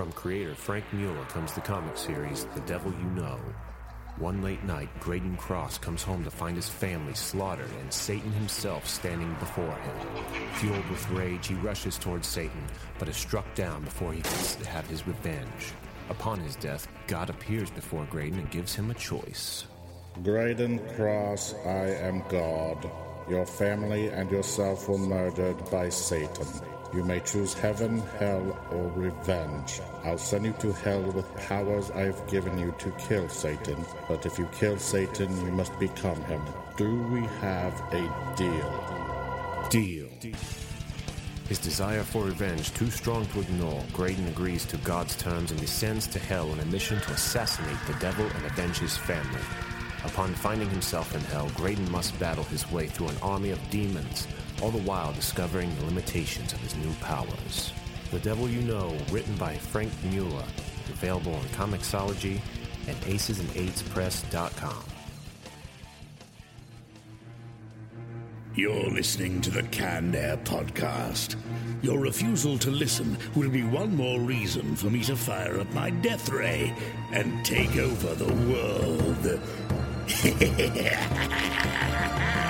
From creator Frank Mueller comes the comic series The Devil You Know. One late night, Graydon Cross comes home to find his family slaughtered and Satan himself standing before him. Fueled with rage, he rushes towards Satan, but is struck down before he can have his revenge. Upon his death, God appears before Graydon and gives him a choice. Graydon Cross, I am God. Your family and yourself were murdered by Satan. You may choose heaven, hell, or revenge. I'll send you to hell with powers I've given you to kill Satan. But if you kill Satan, you must become him. Do we have a deal? Deal. His desire for revenge too strong to ignore, Graydon agrees to God's terms and descends to hell on a mission to assassinate the devil and avenge his family. Upon finding himself in hell, Graydon must battle his way through an army of demons, all the while discovering the limitations of his new powers. The Devil You Know, written by Frank Mueller, available on Comixology and acesandaidspress.com. You're listening to the Canned Air Podcast. Your refusal to listen will be one more reason for me to fire up my death ray and take over the world.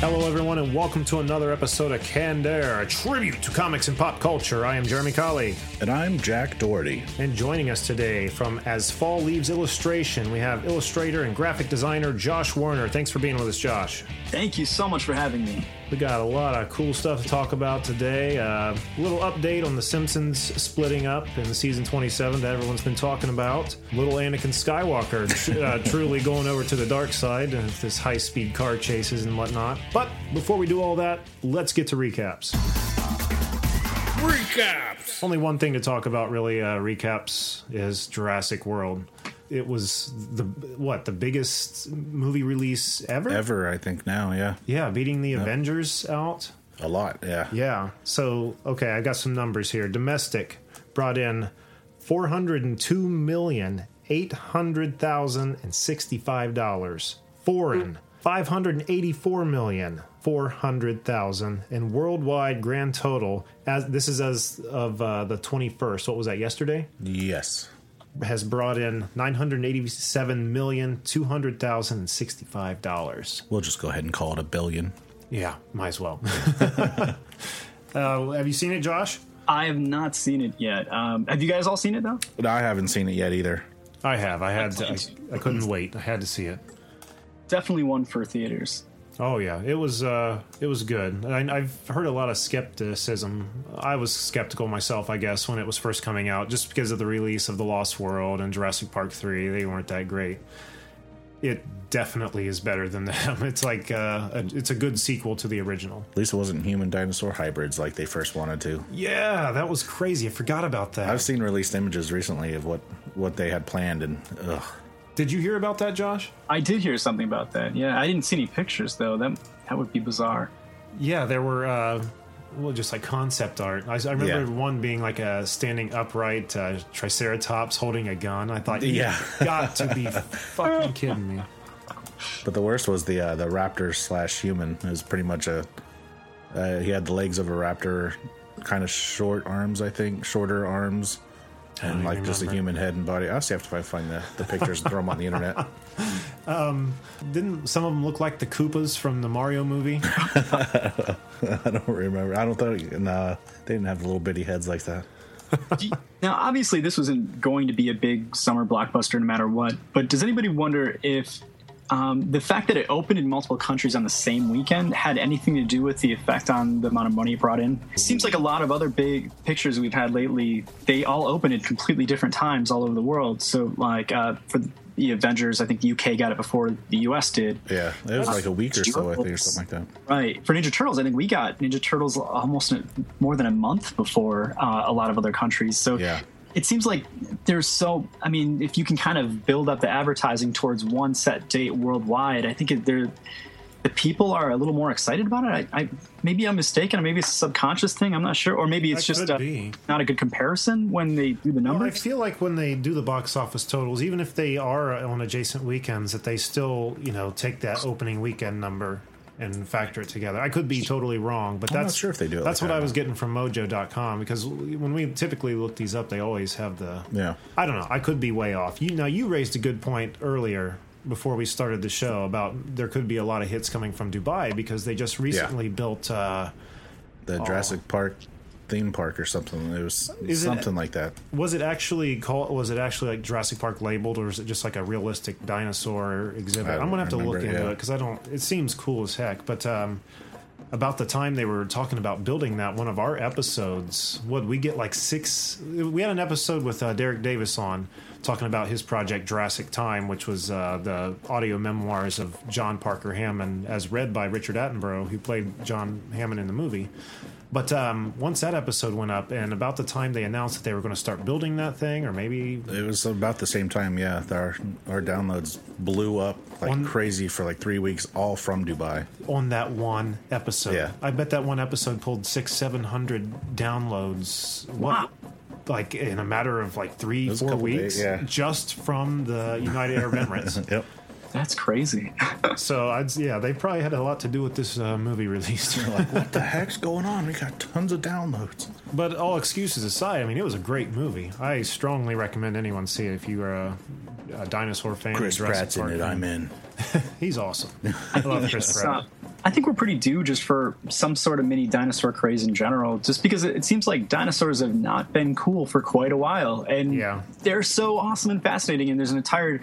Hello, everyone, and welcome to another episode of Canned Air, a tribute to comics and pop culture. I am Jeremy Colley, And I'm Jack Doherty. and joining us today from As Fall Leaves Illustration, we have illustrator and graphic designer Josh Warner. Thanks for being with us, Josh. Thank you so much for having me. We got a lot of cool stuff to talk about today. A little update on The Simpsons splitting up in season 27 that everyone's been talking about. Little Anakin Skywalker tr- uh, truly going over to the dark side of this high speed car chases and whatnot. But before we do all that, let's get to recaps. Recaps! Only one thing to talk about, really, uh, recaps is Jurassic World. It was the what the biggest movie release ever. Ever, I think now, yeah. Yeah, beating the Avengers out. A lot, yeah. Yeah. So, okay, I got some numbers here. Domestic brought in four hundred and two million eight hundred thousand and sixty-five dollars. Foreign five hundred and eighty-four million four hundred thousand, and worldwide grand total as this is as of uh, the twenty-first. What was that? Yesterday Yes. Has brought in nine hundred eighty-seven million two hundred thousand and sixty-five dollars. We'll just go ahead and call it a billion. Yeah, might as well. uh, have you seen it, Josh? I have not seen it yet. Um, have you guys all seen it though? I haven't seen it yet either. I have. I had. To, I, I couldn't wait. I had to see it. Definitely one for theaters. Oh yeah, it was. Uh, it was good. I, I've heard a lot of skepticism. I was skeptical myself, I guess, when it was first coming out, just because of the release of the Lost World and Jurassic Park three. They weren't that great. It definitely is better than them. It's like uh, a, it's a good sequel to the original. At least it wasn't human dinosaur hybrids like they first wanted to. Yeah, that was crazy. I forgot about that. I've seen released images recently of what what they had planned, and ugh, Did you hear about that, Josh? I did hear something about that. Yeah, I didn't see any pictures though. That that would be bizarre. Yeah, there were uh, well, just like concept art. I, I remember Yeah. one being like a standing upright uh, Triceratops holding a gun. I thought, Yeah. got to be fucking kidding me. but the worst was the uh, the raptor slash human. It was pretty much a. Uh, he had the legs of a raptor, kind of short arms, I think, shorter arms, and don't like just a human head and body. I also have to find the, the pictures and throw them on the internet. Um, didn't some of them look like the Koopas from the Mario movie? I don't remember. I don't think. Nah, they didn't have the little bitty heads like that. Now, obviously, this wasn't going to be a big summer blockbuster no matter what. But does anybody wonder if um, the fact that it opened in multiple countries on the same weekend had anything to do with the effect on the amount of money it brought in? It seems like a lot of other big pictures we've had lately, they all open at completely different times all over the world. So, like uh, for the Avengers, I think the UK got it before the US did. Yeah, it was like a week or so, I think, or something like that. Right. For Ninja Turtles, I think we got Ninja Turtles almost more than a month before uh, a lot of other countries. So Yeah. It seems like there's so, I mean, if you can kind of build up the advertising towards one set date worldwide, I think there the people are a little more excited about it. I, I maybe I'm mistaken, or maybe it's a subconscious thing. I'm not sure, or maybe it's That just uh, not a good comparison when they do the Well, I feel like when they do the box office totals, even if they are on adjacent weekends, that they still, you know, take that opening weekend number and factor it together. I could be totally wrong, but I'm that's sure if they do it That's like what that. I was getting from Mojo.com because when we typically look these up, they always have the. Yeah. I don't know. I could be way off. You now you raised a good point earlier before we started the show about there could be a lot of hits coming from Dubai because they just recently built. Uh, The Jurassic Park theme park or something. It was Is it- something like that. Was it actually called? Was it actually like Jurassic Park labeled, or is it just like a realistic dinosaur exhibit? I'm gonna have to look it, into yeah. it because I don't. It seems cool as heck, but um, about the time they were talking about building that, one of our episodes, what we get like six. We had an episode with uh, Derek Davis on talking about his project Jurassic Time, which was uh, the audio memoirs of John Parker Hammond, as read by Richard Attenborough, who played John Hammond in the movie. But um, once that episode went up, and about the time they announced that they were going to start building that thing, or maybe It was about the same time, yeah. Our our downloads blew up like On- crazy for like three weeks, all from Dubai. on that one episode. Yeah. I bet that one episode pulled six, seven hundred downloads. What? Like in a matter of like three, four weeks, days, yeah. just from the United Arab Emirates. Yep. That's crazy. so I'd yeah, they probably had a lot to do with this uh, movie release. Like, what the heck's going on? We got tons of downloads. but all excuses aside, I mean, it was a great movie. I strongly recommend anyone see it if you are a, a dinosaur fan. Chris Pratt's in it. I'm in. He's awesome. I love Chris Pratt. uh, I think we're pretty due just for some sort of mini dinosaur craze in general, just because it, it seems like dinosaurs have not been cool for quite a while, and Yeah. they're so awesome and fascinating. And there's an entire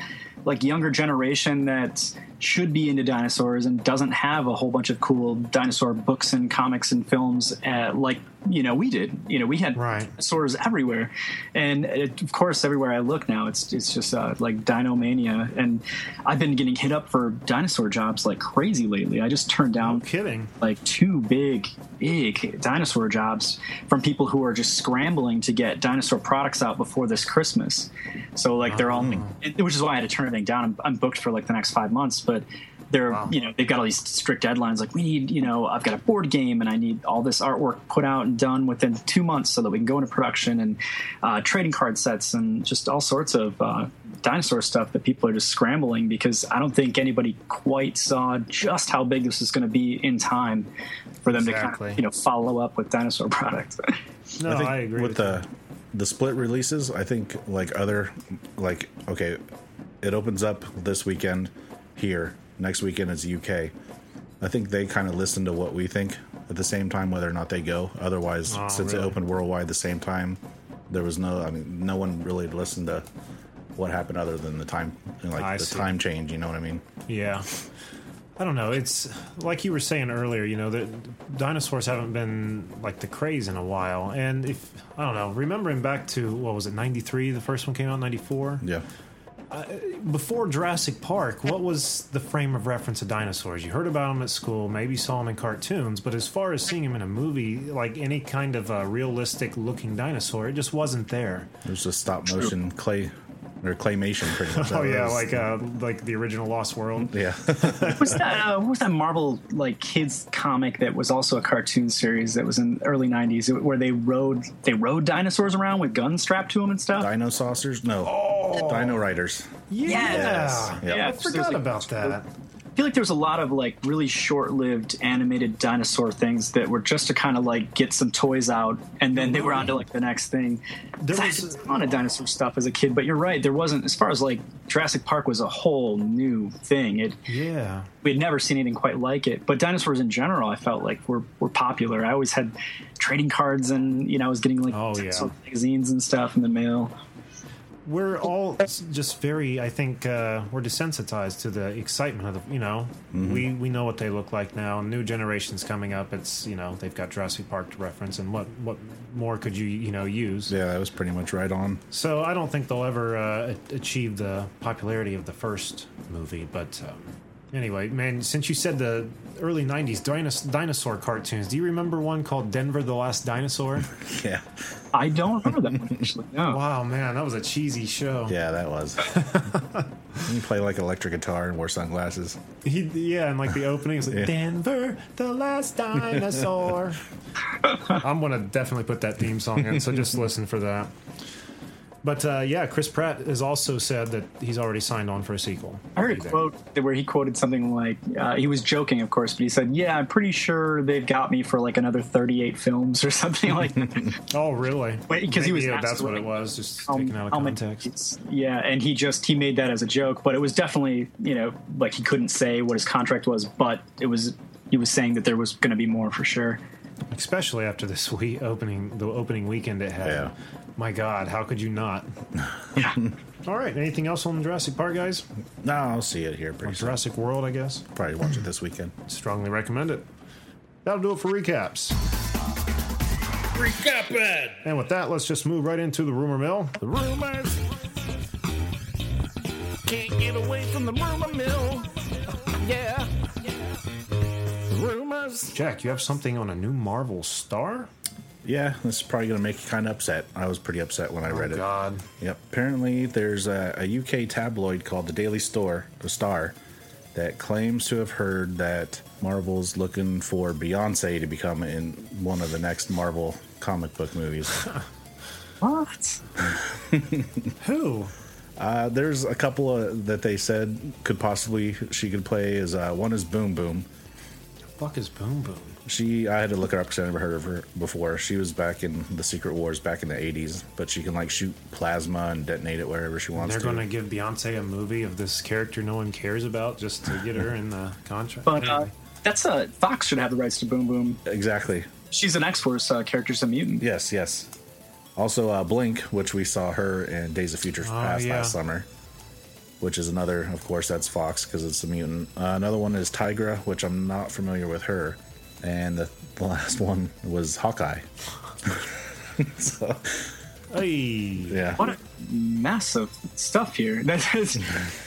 like younger generation that should be into dinosaurs and doesn't have a whole bunch of cool dinosaur books and comics and films uh, like you know we did. You know, we had Right. dinosaurs everywhere, and it, of course, everywhere I look now, it's it's just uh, like dino mania. And I've been getting hit up for dinosaur jobs like crazy lately. I just turned down No kidding. like two big, big dinosaur jobs from people who are just scrambling to get dinosaur products out before this Christmas. So like they're all, it- which is why I had to turn everything down. I'm, I'm booked for like the next five months, but they're you know they've got all these strict deadlines. Like we need you know I've got a board game and I need all this artwork put out and done within two months so that we can go into production and uh, trading card sets and just all sorts of. Uh, dinosaur stuff that people are just scrambling because I don't think anybody quite saw just how big this is going to be in time for them to kind of, you know follow up with dinosaur products. No, I I, agree with with the the split releases. I think like other like okay, it opens up this weekend here. Next weekend is UK. I think they kind of listen to what we think at the same time, whether or not they go. Otherwise, Oh, since it opened worldwide the same time, there was no. I mean, no one really listened to what happened other than the time, like I the see. time change. You know what I mean? Yeah. I don't know. It's like you were saying earlier, you know, that dinosaurs haven't been like the craze in a while. And if, I don't know, remembering back to, what was it, 93? The first one came out, 94? Yeah. Before Jurassic Park, what was the frame of reference of dinosaurs? You heard about them at school, maybe saw them in cartoons, but as far as seeing them in a movie, like any kind of a realistic looking dinosaur, it just wasn't there. It was just stop motion clay or claymation, pretty much. Oh, yeah, was- like uh, like the original Lost World. yeah. was that uh, what was that Marvel like kids comic that was also a cartoon series that was in the early '90s where they rode they rode dinosaurs around with guns strapped to them and stuff? Dinosaucers? No. Oh. Dino riders. Yeah. Yes. Yep. Yeah, I just forgot like- about that. I feel like there was a lot of like really short-lived animated dinosaur things that were just to kind of like get some toys out, and then they were on to like the next thing. There was- a ton of dinosaur stuff as a kid, but you're right. There wasn't as far as like Jurassic Park was a whole new thing. It Yeah. we had never seen anything quite like it. But dinosaurs in general, I felt like were were popular. I always had trading cards, and you know, I was getting like Oh, yeah. magazines and stuff in the mail. We're all just very i think uh, we're desensitized to the excitement of the you know? We we know what they look like now. New generations coming up it's you know they've got jurassic park to reference and what what more could you you know use? Yeah, that was pretty much right on. so i don't think they'll ever uh, achieve the popularity of the first movie but um, anyway man since you said the early 90s dinos- dinosaur cartoons do you remember one called denver the last dinosaur Yeah. I don't remember that one actually. No. wow man that was a cheesy show Yeah, that was. You play like electric guitar and wore sunglasses. He, yeah, and like the opening is like Yeah. Denver, the last dinosaur. I'm gonna definitely put that theme song in, so just listen for that. But uh, yeah, Chris Pratt has also said that he's already signed on for a sequel. I heard a quote where he quoted something like, uh, he was joking, of course, but he said, Yeah, I'm pretty sure they've got me for like another 38 films or something like that. Oh, really? Because he was yeah, that's what like, it was, just how- taken out of how many- context. Yeah, and he just he made that as a joke, but it was definitely you know like he couldn't say what his contract was, but it was he was saying that there was going to be more for sure. Especially after the sweet opening, the opening weekend it had. Yeah. My God, how could you not? Yeah, All right, anything else on the Jurassic Park, guys? No, I'll see it here Or pretty soon. Jurassic World, I guess. Probably watch it this weekend. Strongly recommend it. That'll do it for recaps. Recap it! And with that, let's just move right into the rumor mill. The rumors. Can't get away from the rumor mill. Yeah. The rumors. Jack, you have something on a new Marvel star? Yeah, this is probably going to make you kind of upset. I was pretty upset when I read it. Oh, God. Yep. Apparently, there's a, a UK tabloid called the Daily Store, the Star, that claims to have heard that Marvel's looking for Beyonce to become in one of the next Marvel comic book movies. what? Who? uh, there's a couple of, that they said could possibly she could play. Is uh, one is Boom Boom. fuck is Boom Boom? She I had to look her up because I never heard of her before. She was back in the Secret Wars back in the 80s, but she can like shoot plasma and detonate it wherever she wants They're to. going to give Beyonce a movie of this character no one cares about just to get her in the contract. But uh, that's a Fox should have the rights to Boom Boom. Exactly. She's an X Force uh, character, she's a mutant. Yes, yes. Also, uh, Blink, which we saw her in Days of Future Past yeah. last summer, which is another, of course, that's Fox because it's a mutant. Uh, another one is Tigra, which I'm not familiar with her. And the, the last one was Hawkeye. so, hey, yeah. What a mess of stuff here. That is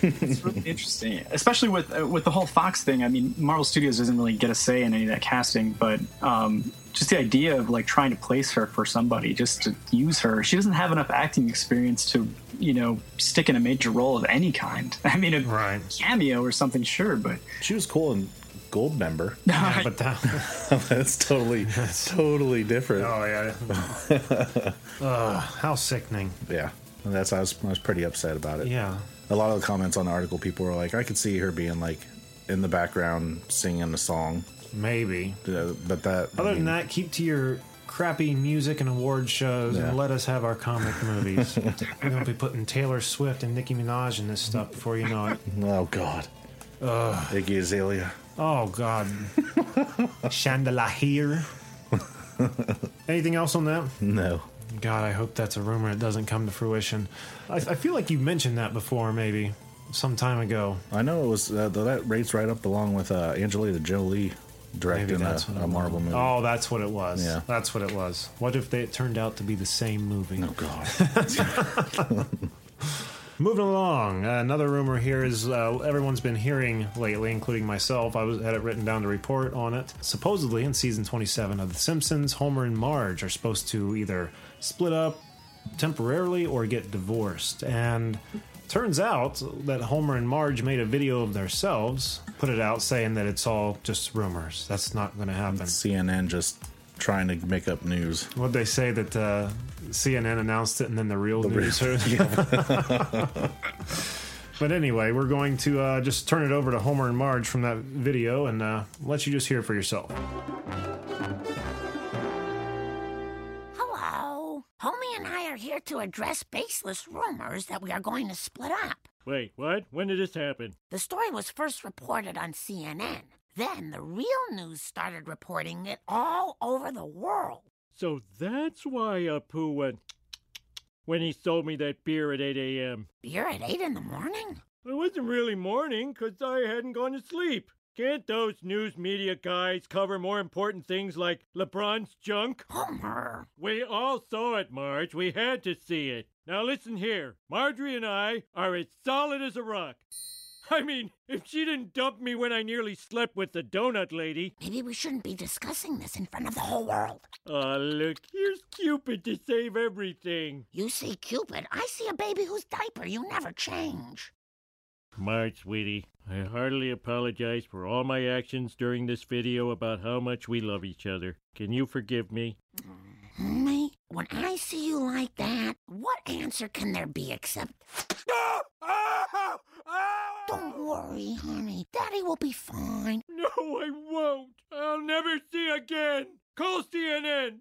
it's really interesting, especially with uh, with the whole Fox thing. I mean, Marvel Studios doesn't really get a say in any of that casting, but um, just the idea of like trying to place her for somebody, just to use her. She doesn't have enough acting experience to, you know, stick in a major role of any kind. I mean, a Right. cameo or something, sure, but She was cool in Goldmember. Yeah, but that, That's totally, totally different. oh yeah, Ugh, how sickening. Yeah. And that's, I was, I was pretty upset about it. Yeah, a lot of the comments on the article, people were like, I could see her being like in the background singing a song, maybe. Uh, but that. I Other mean, than that, keep to your crappy music and award shows Yeah. and let us have our comic movies. We're gonna be putting Taylor Swift and Nicki Minaj in this stuff before you know it. oh God, Ugh. Iggy Azalea. Oh God, Chandelier. here. Anything else on that? No, God, I hope that's a rumor. It doesn't come to fruition. I, I feel like you mentioned that before, maybe some time ago. I know it was uh, that rates right up along with uh, Angelina Jolie directing a, a Marvel movie. Oh, that's what it was. Yeah. that's what it was. What if they, it turned out to be the same movie? Oh, God, Moving along, uh, another rumor here is uh, everyone's been hearing lately, including myself. I was had it written down to report on it. Supposedly, in season 27 of The Simpsons, Homer and Marge are supposed to either split up temporarily or get divorced. And turns out that Homer and Marge made a video of themselves, put it out saying that it's all just rumors. That's not going to happen. CNN just trying to make up news. What'd they say that uh, CNN announced it and then the real news? but anyway, we're going to uh, just turn it over to Homer and Marge from that video and uh, let you just hear for yourself. Hello. Homie and I are here to address baseless rumors that we are going to split up. Wait, what? When did this happen? The story was first reported on CNN. Then the real news started reporting it all over the world. So that's why uh, Apu went when he sold me that beer at 8 a.m. Beer at 8 in the morning? It wasn't really morning 'cause I hadn't gone to sleep. Can't those news media guys cover more important things like LeBron's junk? Homer. We all saw it, Marge. We had to see it. Now listen here. Marjorie and I are as solid as a rock. I mean, if she didn't dump me when I nearly slept with the donut lady. Maybe we shouldn't be discussing this in front of the whole world. Oh, look, here's Cupid to save everything. You see Cupid, I see a baby whose diaper you never change. Marge, sweetie, I heartily apologize for all my actions during this video about how much we love each other. Can you forgive me? Mm, Mate, when I see you like that, what answer can there be except. Don't worry, honey. Daddy will be fine. No, I won't. I'll never see again. Call CNN.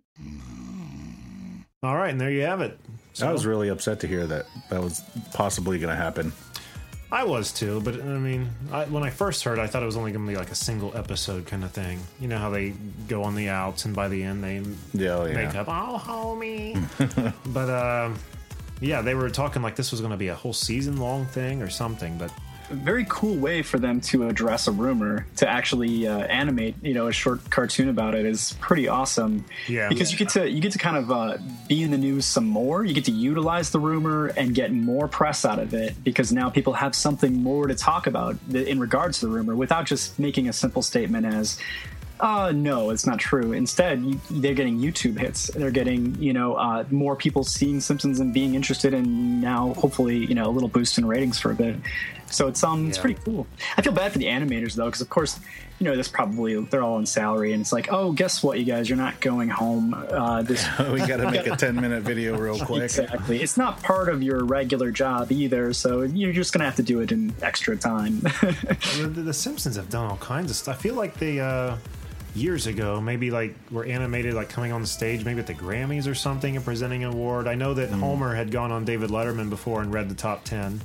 All right, and there you have it. I was really upset to hear that that was possibly going to happen. I was too, but I mean, I, when I first heard, I thought it was only going to be like a single episode kind of thing. You know how they go on the outs, and by the end they Yeah, oh, yeah. make up, oh, homie. but uh, yeah, they were talking like this was going to be a whole season long thing or something. But very cool way for them to address a rumor to actually uh, animate you know a short cartoon about it is pretty awesome Yeah. because you get to you get to kind of uh, be in the news some more you get to utilize the rumor and get more press out of it because now people have something more to talk about in regards to the rumor without just making a simple statement as uh, no, it's not true. Instead, you, they're getting YouTube hits. They're getting, you know, uh, more people seeing Simpsons and being interested, and now hopefully, you know, a little boost in ratings for a bit. So it's um, it's pretty cool. I feel bad for the animators though, because of course, you know, this probably they're all on salary, and it's like, oh, guess what, you guys, you're not going home. Uh, this we got to make a 10 minute video real quick. exactly. It's not part of your regular job either, so you're just gonna have to do it in extra time. the, the Simpsons have done all kinds of stuff. I feel like they uh, years ago maybe like were animated like coming on the stage maybe at the Grammys or something and presenting an award. I know that mm. Homer had gone on David Letterman before and read the top ten.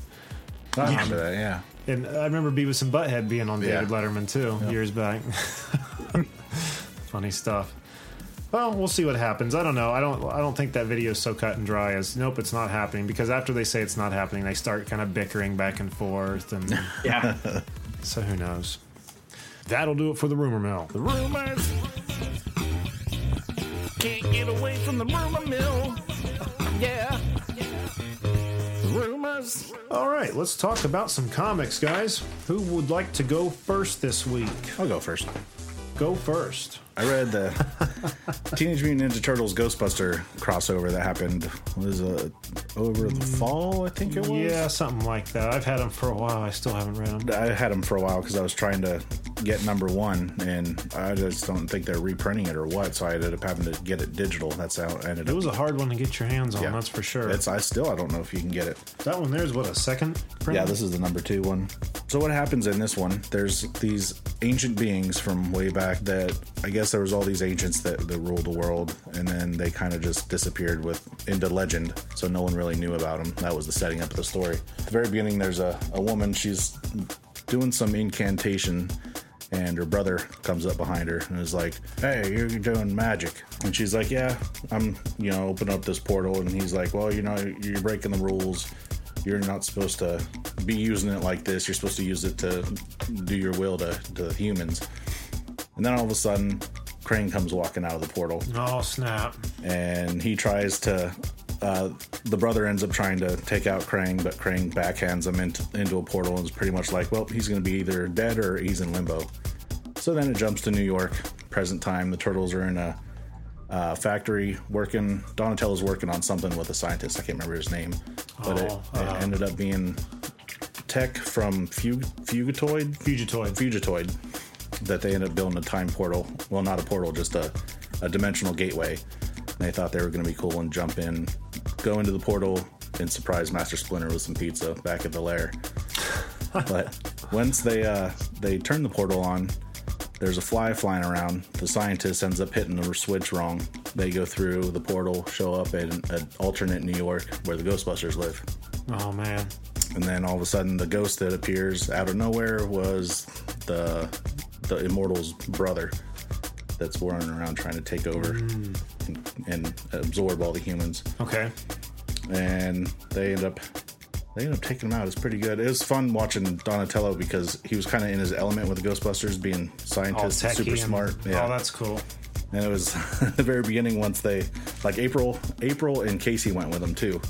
I remember that, yeah. And I remember Beavis and Butthead being on Yeah. David Letterman too years back. Funny stuff. Well, we'll see what happens. I don't know. I don't. I don't think that video is so cut and dry as nope, it's not happening. Because after they say it's not happening, they start kind of bickering back and forth, and yeah. so who knows? That'll do it for the rumor mill. The Rumors. Can't get away from the rumor mill. Yeah. Rumors. All right, let's talk about some comics, guys. Who would like to go first this week? I'll go first. Go first. I read the Teenage Mutant Ninja Turtles Ghostbuster crossover that happened was uh, over the fall, I think it was. Yeah, something like that. I've had them for a while. I still haven't read them. I had them for a while because I was trying to get number one, and I just don't think they're reprinting it or what. So I ended up having to get it digital. That's how I ended It up. was a hard one to get your hands on. Yeah. That's for sure. It's I still I don't know if you can get it. that one there's what a second. Print? Yeah, this is the number two one. So what happens in this one? There's these ancient beings from way back that I guess there was all these ancients that, that ruled the world, and then they kind of just disappeared with into legend. So no one really knew about them. That was the setting up of the story. At the very beginning, there's a, a woman. She's doing some incantation. And her brother comes up behind her and is like, "Hey, you're doing magic." And she's like, "Yeah, I'm, you know, open up this portal." And he's like, "Well, you know, you're breaking the rules you're not supposed to be using it like this. You're supposed to use it to do your will to, to humans. And then all of a sudden, Krang comes walking out of the portal, Oh snap! and he tries to. Uh, the brother ends up trying to take out Krang, but Krang backhands him into, into a portal and is pretty much like, well, he's going to be either dead or he's in limbo. So then it jumps to New York, present time. The turtles are in a uh, factory working. Donatello's working on something with a scientist. I can't remember his name, but it, Oh, it uh, ended up being tech from Fug- Fugitoid, Fugitoid. Fugitoid, that they ended up building a time portal. Well, not a portal, just a, a dimensional gateway. And they thought they were going to be cool and jump in, go into the portal, and surprise Master Splinter with some pizza back at the lair. but once they uh, they turn the portal on, there's a fly flying around. The scientist ends up hitting the switch wrong. They go through the portal, show up in an alternate New York where the Ghostbusters live. Oh man. And then all of a sudden, the ghost that appears out of nowhere was the the Immortal's brother that's running around trying to take over and, and absorb all the humans. Okay. And they end up they end up taking him out. It's pretty good. It was fun watching Donatello because he was kind of in his element with the Ghostbusters, being scientist, super and- smart. Oh, that's cool. And it was the very beginning once they like April April and Casey went with them too.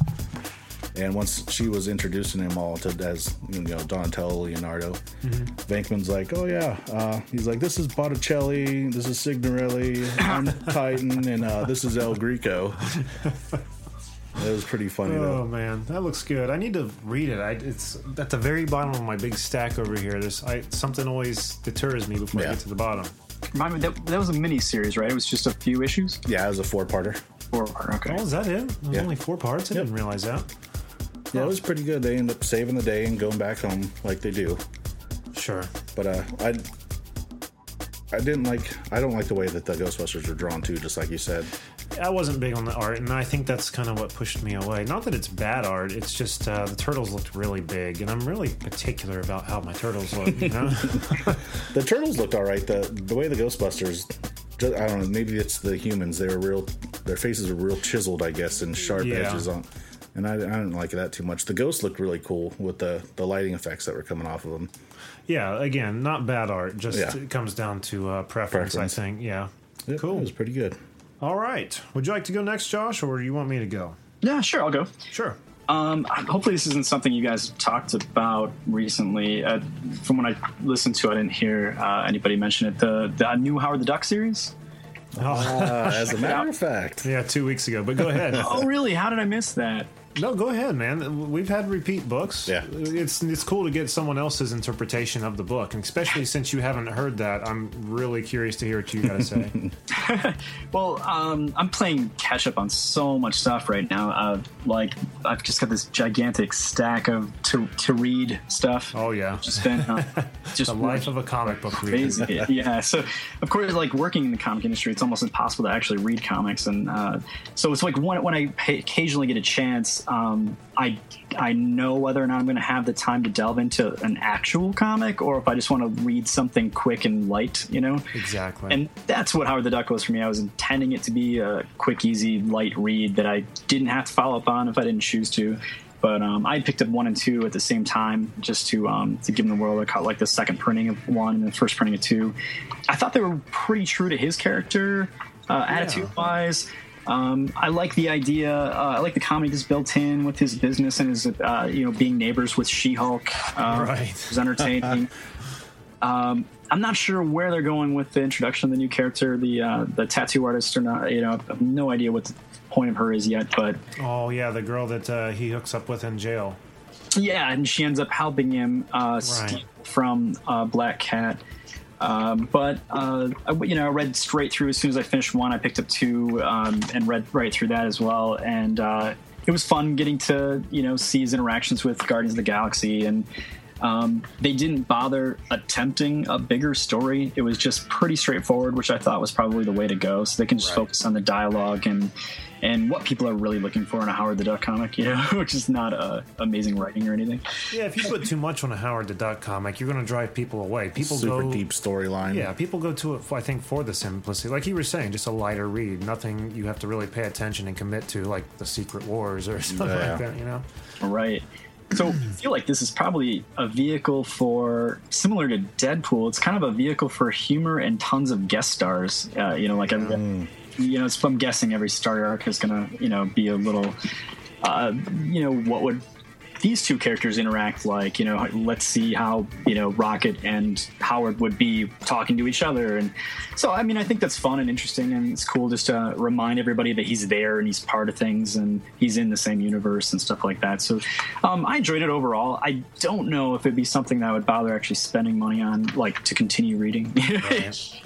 And once she was introducing them all to as you know Donatello, Leonardo, Venkman's like, "Oh yeah," uh, he's like, "This is Botticelli, this is Signorelli, I'm Titian, and uh, this is El Greco." It was pretty funny though. Oh though. man, that looks good. I need to read it. I, it's at the very bottom of my big stack over here. There's I, something always deters me before I get to the bottom. Remind me, that, that was a mini series, right? It was just a few issues. Yeah, it was a four parter. Or okay. Oh, is that it? There's Yeah. only four parts. I Yep. didn't realize that. Yeah, it was pretty good. They end up saving the day and going back home like they do. Sure. But uh, I, I didn't like. I don't like the way that the Ghostbusters are drawn too. Just like you said. I wasn't big on the art, and I think that's kind of what pushed me away. Not that it's bad art; it's just uh, the turtles looked really big, and I'm really particular about how my turtles look. You know? The turtles looked all right. The the way the Ghostbusters, ju- I don't know. Maybe it's the humans. They were real. Their faces are real chiseled, I guess, and sharp Yeah. edges on. And I, I didn't like that too much. The ghosts looked really cool with the the lighting effects that were coming off of them. yeah, again, not bad art. Just Yeah. it comes down to uh, preference, Preference. I think. Yeah. Yep, Cool. It was pretty good. All right. Would you like to go next, Josh, or do you want me to go? Yeah, sure, I'll go. Sure. Um, hopefully, this isn't something you guys talked about recently. Uh, from what I listened to, I didn't hear uh, anybody mention it. The the new Howard the Duck series. Uh, as a matter of fact, Yeah, two weeks ago. But go ahead. Oh, really? How did I miss that? No, go ahead, man. We've had repeat books. Yeah. it's it's cool to get someone else's interpretation of the book, and especially since you haven't heard that, I'm really curious to hear what you got to say. Well, um, I'm playing catch up on so much stuff right now. Uh, like I've just got this gigantic stack of to to read stuff. Oh yeah, Just been uh, just the life of a comic book reader. yeah. So, of course, like working in the comic industry, it's almost impossible to actually read comics, and uh, so it's like when, when I pay, occasionally get a chance, um, I I know whether or not I'm going to have the time to delve into an actual comic, or if I just want to read something quick and light, you know. Exactly. And that's what Howard the Duck was for me. I was intending it to be a quick, easy, light read that I didn't have to follow up on if I didn't choose to. But um, I picked up one and two at the same time just to um, to give them the world. I caught like the second printing of one and the first printing of two. I thought they were pretty true to his character, uh, attitude wise. Um, I like the idea. Uh, I like the comedy that's built in with his business and his, uh, you know, being neighbors with She-Hulk. Uh, Right. was entertaining. um, I'm not sure where they're going with the introduction of the new character, the uh, the tattoo artist, or not. You know, I have no idea what the point of her is yet. But oh yeah, the girl that uh, he hooks up with in jail. yeah, and she ends up helping him uh, steal from uh, Black Cat. Um, but uh, I, you know, I read straight through as soon as I finished one. I picked up two um, and read right through that as well, and uh, it was fun getting to you know see his interactions with Guardians of the Galaxy, and um, they didn't bother attempting a bigger story. It was just pretty straightforward, which I thought was probably the way to go. So they can just Right. focus on the dialogue and and what people are really looking for in a Howard the Duck comic, you know, which is not uh, amazing writing or anything. Yeah, if you put too much on a Howard the Duck comic, you're going to drive people away. People super go deep storyline. Yeah, people go to it. I think for the simplicity, like you were saying, just a lighter read. Nothing you have to really pay attention and commit to, like the Secret Wars or something Yeah. like that. You know. Right. So I feel like this is probably a vehicle for similar to Deadpool. It's kind of a vehicle for humor and tons of guest stars. Uh, you know, like every, you know, it's, I'm guessing every story arc is gonna you know be a little, uh, you know, what would these two characters interact like you know let's see how you know rocket and howard would be talking to each other. And so i mean i think that's fun and interesting and it's cool just to remind everybody that he's there and he's part of things and he's in the same universe and stuff like that. So um, i enjoyed it overall. I don't know if it'd be something that i would bother actually spending money on like to continue reading.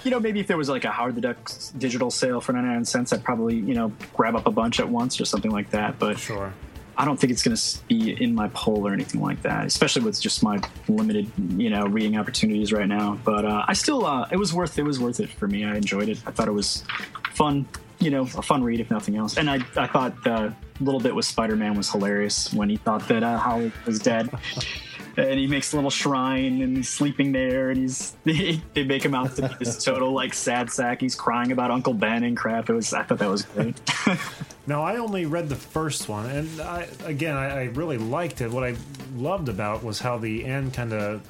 You know maybe if there was like a howard the duck digital sale for 99 cents i'd probably you know grab up a bunch at once or something like that but Sure. I don't think it's going to be in my poll or anything like that, especially with just my limited, you know, reading opportunities right now. But uh, I still, uh, it was worth, it was worth it for me. I enjoyed it. I thought it was fun, you know, a fun read if nothing else. And I, I thought the little bit with Spider-Man was hilarious when he thought that uh, Howard was dead. And he makes a little shrine and he's sleeping there, and he's they make him out to be this total like sad sack. He's crying about Uncle Ben and crap. It was I thought that was great. Now I only read the first one, and I, again, I, I really liked it. What I loved about was how the end kind of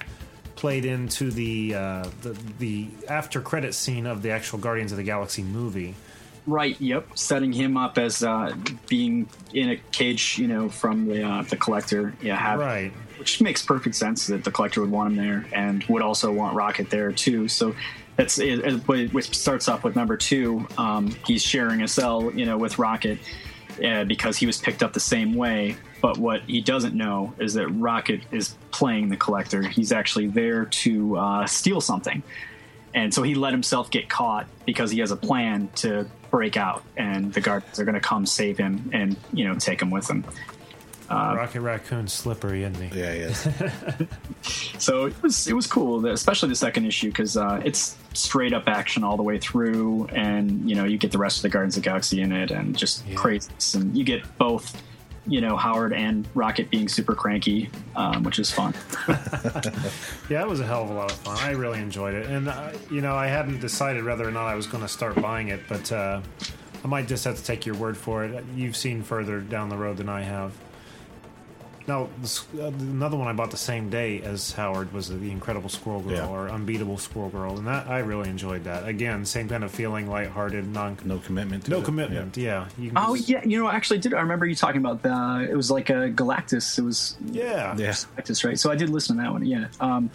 played into the, uh, the the after credit scene of the actual Guardians of the Galaxy movie. Right. Yep. Setting him up as uh, being in a cage, you know, from the uh, the collector. Yeah. Have, Right. Which makes perfect sense that the collector would want him there and would also want Rocket there too. So that's it, which starts off with number two. Um, he's sharing a cell, you know, with Rocket. uh, because he was picked up the same way. But what he doesn't know is that Rocket is playing the collector. He's actually there to uh, steal something. And so he let himself get caught because he has a plan to break out, and the guards are going to come save him and you know take him with them. Rocket Raccoon's slippery, isn't he? Yeah, he is. So it was it was cool, especially the second issue because uh, it's straight up action all the way through, and you know you get the rest of the Guardians of the Galaxy in it, and just Yeah. crazy, and you get both. You know Howard and Rocket being super cranky, um, which is fun. Yeah, it was a hell of a lot of fun. I really enjoyed it, and uh, you know, I hadn't decided whether or not I was going to start buying it, but uh, I might just have to take your word for it. You've seen further down the road than I have. Now, this, uh, another one I bought the same day as Howard was the Incredible Squirrel Girl Yeah. or Unbeatable Squirrel Girl, and that I really enjoyed that. Again, same kind of feeling, lighthearted, non No commitment. To no it. commitment. Yeah. you can Oh just- yeah, you know, I actually did. I remember you talking about the. It was like a Galactus. It was yeah, Yeah. Galactus, right? So I did listen to that one. Yeah. Um,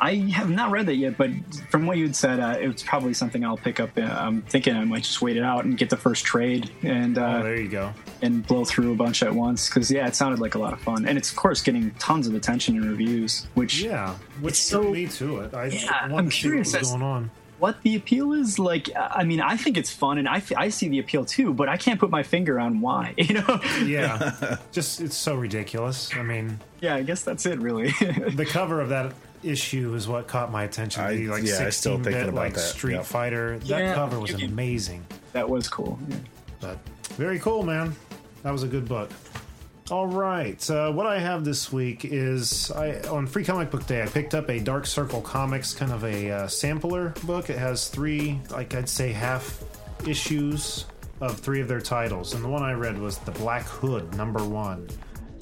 I have not read that yet, but from what you'd said, uh, it's probably something I'll pick up. Uh, I'm thinking I might just wait it out and get the first trade and uh, Oh, there you go. And blow through a bunch at once. Because yeah, it sounded like a lot of fun, and it's of course getting tons of attention and reviews. Which Yeah, which so- me to it. I Yeah, wanted I'm to see curious what was going on. what the appeal is like i mean i think it's fun and I, f- I see the appeal too but i can't put my finger on why you know Yeah, just it's so ridiculous. I mean, yeah i guess that's it really the cover of that issue is what caught my attention. I- the like yeah, I still 16 thinking bit about like that. Street Yep. Fighter. That Yeah, cover was can- amazing. that was cool yeah. But very cool, man. That was a good book. All right, uh, what I have this week is I on Free Comic Book Day. I picked up a Dark Circle Comics kind of a uh, sampler book. It has three, like I'd say, half issues of three of their titles, and the one I read was The Black Hood, number one.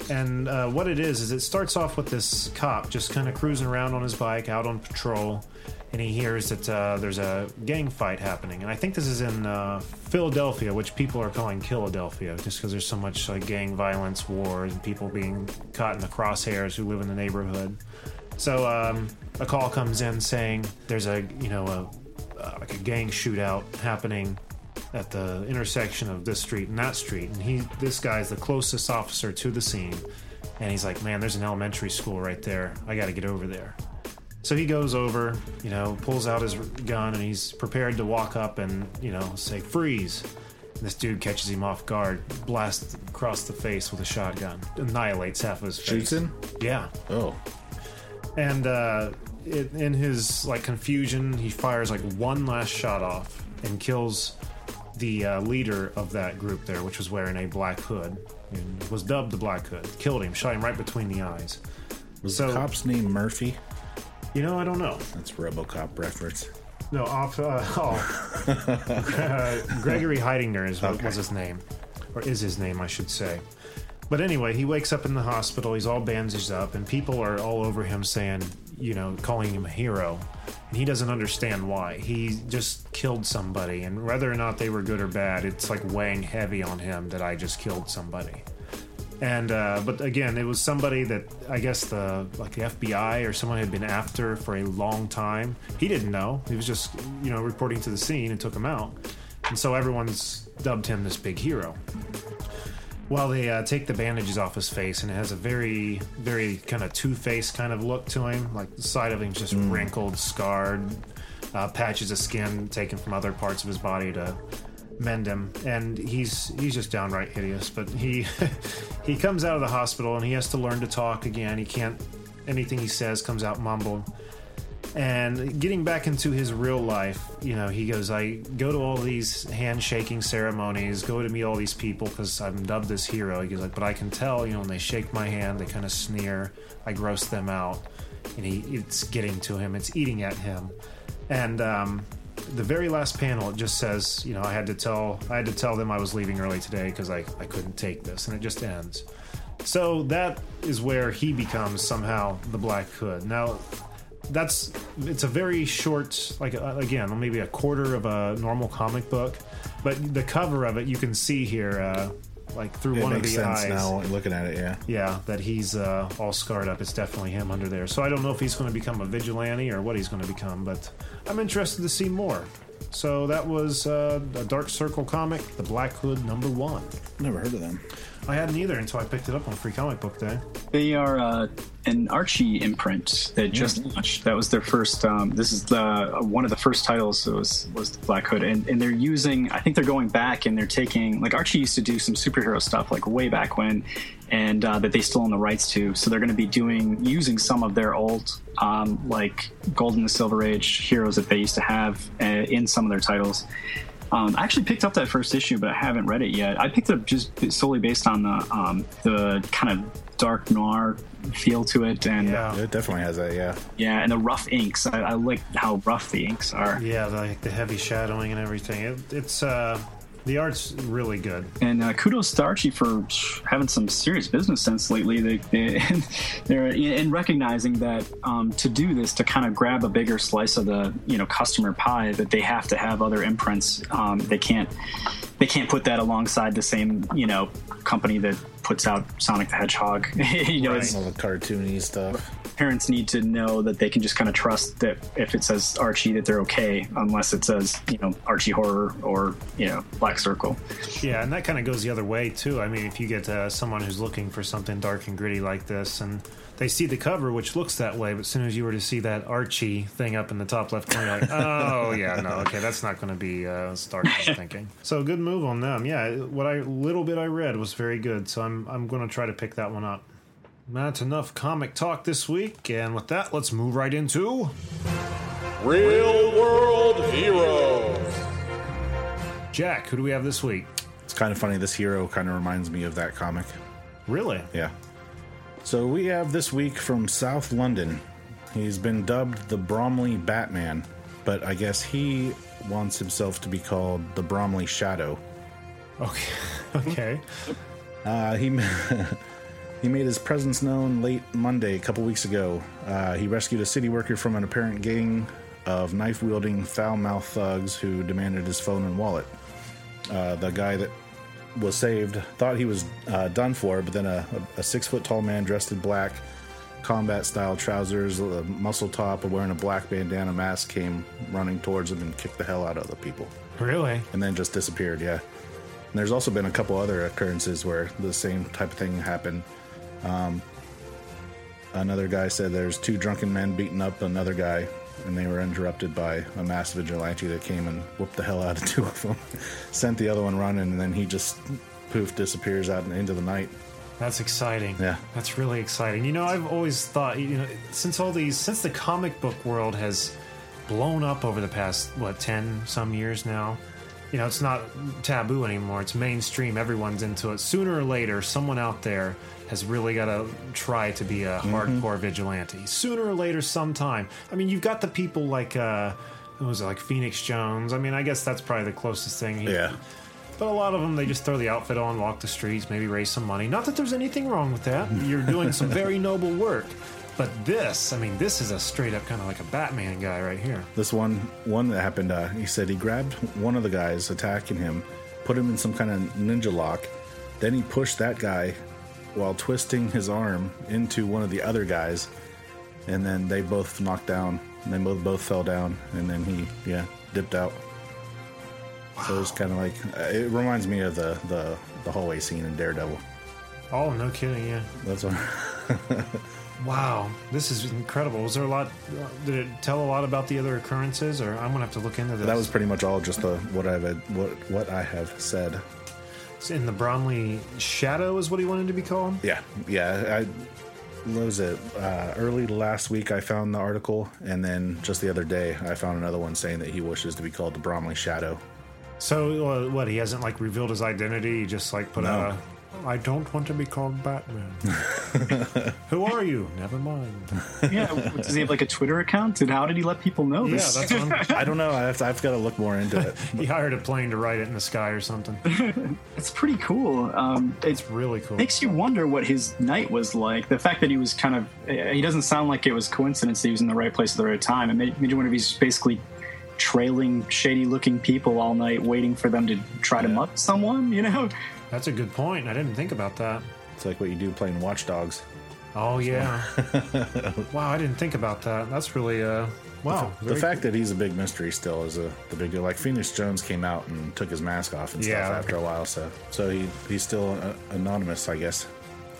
And uh, what it is is it starts off with this cop just kind of cruising around on his bike out on patrol, and he hears that uh, there's a gang fight happening. And I think this is in uh, Philadelphia, which people are calling Killadelphia, just because there's so much like gang violence, war, and people being caught in the crosshairs who live in the neighborhood. So um, a call comes in saying there's a you know a uh, like a gang shootout happening at the intersection of this street and that street and he this guy's the closest officer to the scene and he's like man there's an elementary school right there i got to get over there so he goes over you know pulls out his gun and he's prepared to walk up and you know say freeze and this dude catches him off guard blasts across the face with a shotgun annihilates half of his face Shoots him. yeah Oh, and uh, it, in his like confusion, he fires like one last shot off and kills the uh, leader of that group there, which was wearing a black hood and was dubbed the Black Hood. Killed him, shot him right between the eyes. was So- the cop's name Murphy? You know, I don't know. That's RoboCop reference. No, off. Uh, oh, uh, Gregory Hettinger is what Okay. was his name, or is his name, I should say. But anyway, he wakes up in the hospital. He's all bandaged up, and people are all over him saying, you know, calling him a hero. And he doesn't understand why. He just killed somebody, and whether or not they were good or bad, it's like weighing heavy on him that I just killed somebody. And uh, but again, it was somebody that I guess the like the FBI or someone had been after for a long time. He didn't know. He was just you know reporting to the scene and took him out. And so everyone's dubbed him this big hero. Well, they uh, take the bandages off his face, and it has a very, very kind of two-faced kind of look to him. Like the side of him's just wrinkled, scarred, uh, patches of skin taken from other parts of his body to mend him, and he's he's just downright hideous. But he he comes out of the hospital, and he has to learn to talk again. He can't anything he says comes out mumbled. And getting back into his real life, you know, he goes, I go to all these handshaking ceremonies, go to meet all these people because I'm dubbed this hero. He goes like, but I can tell, you know, when they shake my hand, they kind of sneer. I gross them out, and he it's getting to him. It's eating at him, and um, the very last panel it just says, you know, I had to tell I had to tell them I was leaving early today because I I couldn't take this, and it just ends. So that is where he becomes somehow the Black Hood. Now, that's it's a very short, like uh, again, maybe a quarter of a normal comic book, but the cover of it you can see here, uh, like through It one of makes the sense eyes. now looking at it. Yeah. Yeah, that he's uh, all scarred up. It's definitely him under there. So I don't know if he's going to become a vigilante or what he's going to become, but I'm interested to see more. So that was uh, a Dark Circle comic, The Black Hood number one. Never heard of them. I hadn't either until I picked it up on Free Comic Book Day. They are uh, an Archie imprint that just launched. That was their first. Um, this is the one of the first titles. It was was the Black Hood, and, and they're using. I think they're going back and they're taking like Archie used to do some superhero stuff like way back when, and uh, that they still own the rights to. So they're going to be doing using some of their old um, like Golden and Silver Age heroes that they used to have uh, in some of their titles. Um, I actually picked up that first issue, but I haven't read it yet. I picked it up just solely based on the um, the kind of dark noir feel to it, and Yeah. It definitely has that. Yeah. yeah, and the rough inks. I, I like how rough the inks are. Yeah, the, like the heavy shadowing and everything. It, it's uh, the art's really good. And uh, kudos to Archie for having some serious business sense lately. They, they, they're in recognizing that um, to do this, to kind of grab a bigger slice of the you know customer pie, that they have to have other imprints. Um, they can't they can't put that alongside the same you know company that puts out Sonic the Hedgehog. you know, it's, All the cartoony stuff. parents need to know that they can just kind of trust that if it says Archie, that they're okay, unless it says you know Archie Horror or you know Black Circle. Yeah, and that kind of goes the other way too. I mean, if you get uh, someone who's looking for something dark and gritty like this, and they see the cover, which looks that way, but as soon as you were to see that Archie thing up in the top left corner, like, oh yeah, no, okay, that's not going to be uh, as dark as thinking. So good move on them. Yeah, what I little bit I read was very good. So I'm I'm going to try to pick that one up. That's enough comic talk this week, and with that, let's move right into Real world heroes. Jack. Who do we have this week? It's kind of funny. This hero kind of reminds me of that comic. Really? Yeah. So we have this week from South London. He's been dubbed the Bromley Batman, but I guess he wants himself to be called the Bromley Shadow. Okay. okay. Uh, he he made his presence known late Monday, a couple weeks ago. Uh, he rescued a city worker from an apparent gang of knife wielding foul mouthed thugs who demanded his phone and wallet. Uh, the guy that was saved thought he was uh, done for, but then a, a six foot tall man dressed in black, combat style trousers, a muscle top, and wearing a black bandana mask came running towards him and kicked the hell out of the people Really? and then just disappeared. Yeah. And there's also been a couple other occurrences where the same type of thing happened. Um, another guy said there's two drunken men beating up another guy, and they were interrupted by a mass vigilante that came and whooped the hell out of two of them, sent the other one running, and then he just poof disappears out into the night. That's exciting. Yeah. That's really exciting. You know, I've always thought, you know, since all these, since the comic book world has blown up over the past, what, 10 some years now, you know, it's not taboo anymore. It's mainstream. Everyone's into it. Sooner or later, someone out there has really got to try to be a hardcore vigilante. Sooner or later, sometime. I mean, you've got the people like, uh, who was it, like Phoenix Jones. I mean, I guess that's probably the closest thing. He- Yeah. but a lot of them, they just throw the outfit on, walk the streets, maybe raise some money. Not that there's anything wrong with that. You're doing some very noble work. But this, I mean, this is a straight up kind of like a Batman guy right here. This one, one that happened, uh, he said he grabbed one of the guys attacking him, put him in some kind of ninja lock. Then he pushed that guy while twisting his arm into one of the other guys, and then they both knocked down. And they both both fell down, and then he, yeah, dipped out. So it's kind of like uh, it reminds me of the the the hallway scene in Daredevil. Oh, no kidding, yeah. That's what. Wow, this is incredible. Was there a lot? Did it tell a lot about the other occurrences, or I'm gonna have to look into this? that was pretty much all just the what I've what what I have said. In the Bromley Shadow, is what he wanted to be called. Yeah, yeah. I was it? Uh, early last week, I found the article, and then just the other day, I found another one saying that he wishes to be called the Bromley Shadow. So uh, what? He hasn't like revealed his identity. He just like put No. out a. I don't want to be called Batman. Who are you? Never mind. Yeah, does he have like a Twitter account? And how did he let people know Yeah, this? that's what I'm, don't know. I have to, I've got to look more into it. He hired a plane to ride it in the sky or something. it's pretty cool. Um, it It's really cool. makes you wonder what his night was like. The fact that he was kind of, eh, he doesn't sound like it was coincidence that he was in the right place at the right time. It made, made you wonder if he's basically trailing shady looking people all night, waiting for them to try to mutt someone, you know? That's a good point. I didn't think about that. It's like what you do playing Watch Dogs. Oh yeah. wow, I didn't think about that. That's really uh wow. the very fact that he's a big mystery still is a the big deal. Like Phoenix Jones came out and took his mask off and stuff Yeah. after a while, so so he he's still uh, anonymous, I guess.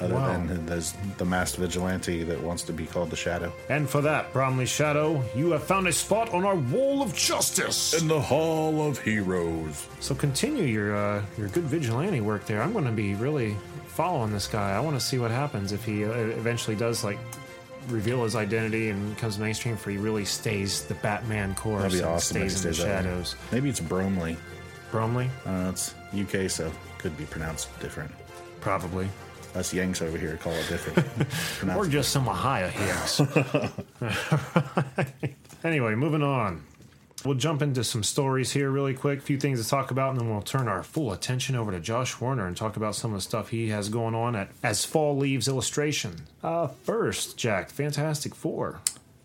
Other Wow. than there's the masked vigilante that wants to be called the Shadow. And for that, Bromley Shadow, you have found a spot on our wall of justice. In the Hall of Heroes. So continue your uh, your good vigilante work there. I'm going to be really following this guy. I want to see what happens if he uh, eventually does like reveal his identity and becomes mainstream. For he really stays the Batman course That'd be awesome. if stays in the stays that way. shadows. Maybe it's Bromley. Bromley, I don't. It's UK, so could be pronounced different. probably, Us Yanks over here call it different. or Pronounced- just some Ohio hairs. anyway, moving on. We'll jump into some stories here really quick, a few things to talk about, and then we'll turn our full attention over to Josh Warner and talk about some of the stuff he has going on at As Fall Leaves Illustration. Uh, first, Jack, Fantastic Four.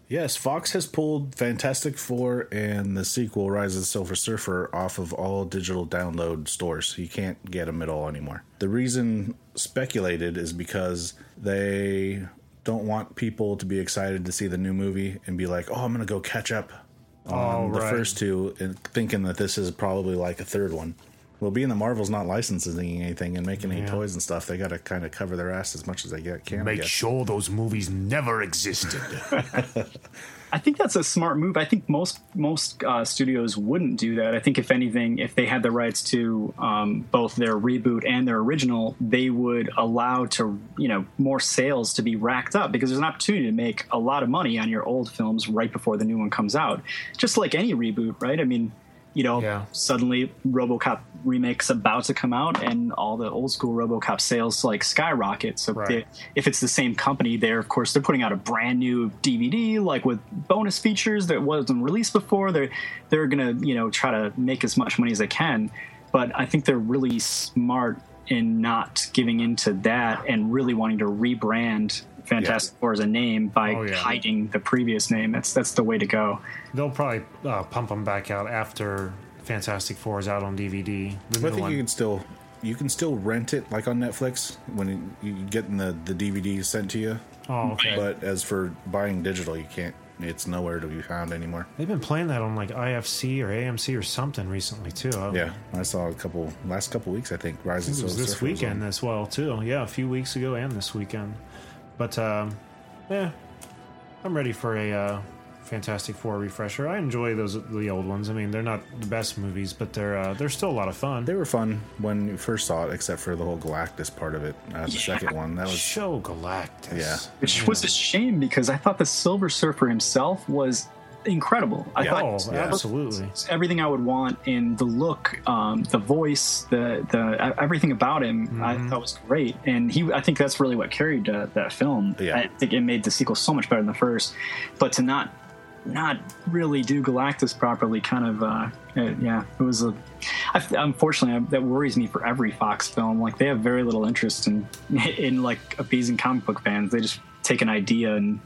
Yes, Fox has pulled Fantastic Four and the sequel Rise of the Silver Surfer off of all digital download stores. You can't get them at all anymore. The reason speculated is because they don't want people to be excited to see the new movie and be like, "Oh, I'm going to go catch up oh, on Oh, the right. first two and thinking that this is probably like a third one." Well, being that Marvel's not licensing anything and making any toys and stuff, they got to kind of cover their ass as much as they get, can. Make guess. sure those movies never existed. I think that's a smart move. I think most most uh, studios wouldn't do that. I think if anything, if they had the rights to um, both their reboot and their original, they would allow to you know more sales to be racked up because there's an opportunity to make a lot of money on your old films right before the new one comes out. Just like any reboot, right? I mean, you know, Yeah. suddenly RoboCop remakes about to come out, and all the old school RoboCop sales like skyrocket. So Right. they, if it's the same company, they're of course they're putting out a brand new DVD like with bonus features that wasn't released before. They're they're gonna you know try to make as much money as they can, but I think they're really smart in not giving into that and really wanting to rebrand Fantastic Four as a name by Oh, yeah. hiding the previous name. That's that's the way to go. They'll probably uh, pump them back out after Fantastic Four is out on DVD. The But I think one. you can still you can still rent it like on Netflix when you you get the the DVD sent to you. oh, okay. But as for buying digital, you can't. It's nowhere to be found anymore. They've been playing that on like IFC or AMC or something recently too. I- Yeah, I saw a couple last couple weeks. I think Rising. I think it was Silver this Surfer weekend on. as well too. Yeah, a few weeks ago and this weekend. But um, yeah, I'm ready for a uh, Fantastic Four refresher. I enjoy those the old ones. I mean, they're not the best movies, but they're uh, they're still a lot of fun. They were fun when you first saw it, except for the whole Galactus part of it. Uh, the second one that was Show Galactus. Yeah. Which was a shame because I thought the Silver Surfer himself was incredible. I Yeah. thought Oh, absolutely. everything I would want in the look, um, the voice, the the everything about him. I thought was great, and he. I think that's really what carried uh, that film. Yeah. I think it made the sequel so much better than the first. But to not not really do Galactus properly, kind of, uh, uh, yeah, it was a. I, unfortunately, that worries me for every Fox film. Like they have very little interest in in like appeasing comic book fans. They just take an idea and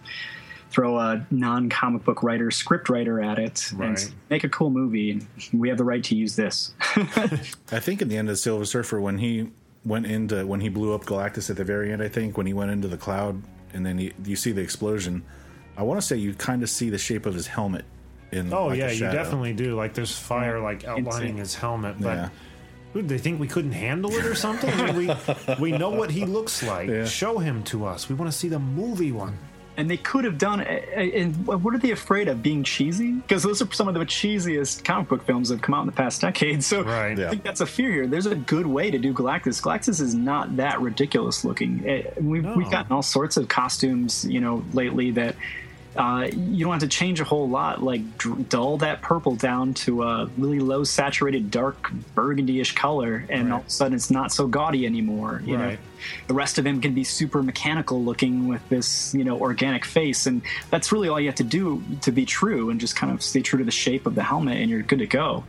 throw a non-comic book writer, script writer at it, and make a cool movie. We have the right to use this. I think in the end of Silver Surfer, when he went into when he blew up Galactus at the very end, I think when he went into the cloud and then he, you see the explosion, I want to say you kind of see the shape of his helmet. In Oh like, yeah, you definitely do. Like there's fire like outlining his helmet, but Yeah. Who, they think we couldn't handle it or something? I mean, we we know what he looks like. Yeah. Show him to us. We want to see the movie one. And they could have done and what are they afraid of being cheesy? Because those are some of the cheesiest comic book films that have come out in the past decade so Right. i think that's a fear here. There's a good way to do galactus. Galactus is not that ridiculous looking. Eh, we've, No. we've gotten all sorts of costumes you know lately that uh, you don't have to change a whole lot. Like dull that purple down to a really low saturated dark burgundy-ish color and all of a sudden it's not so gaudy anymore you know? The rest of him can be super mechanical looking with this you know organic face and that's really all you have to do to be true and just kind of stay true to the shape of the helmet and you're good to go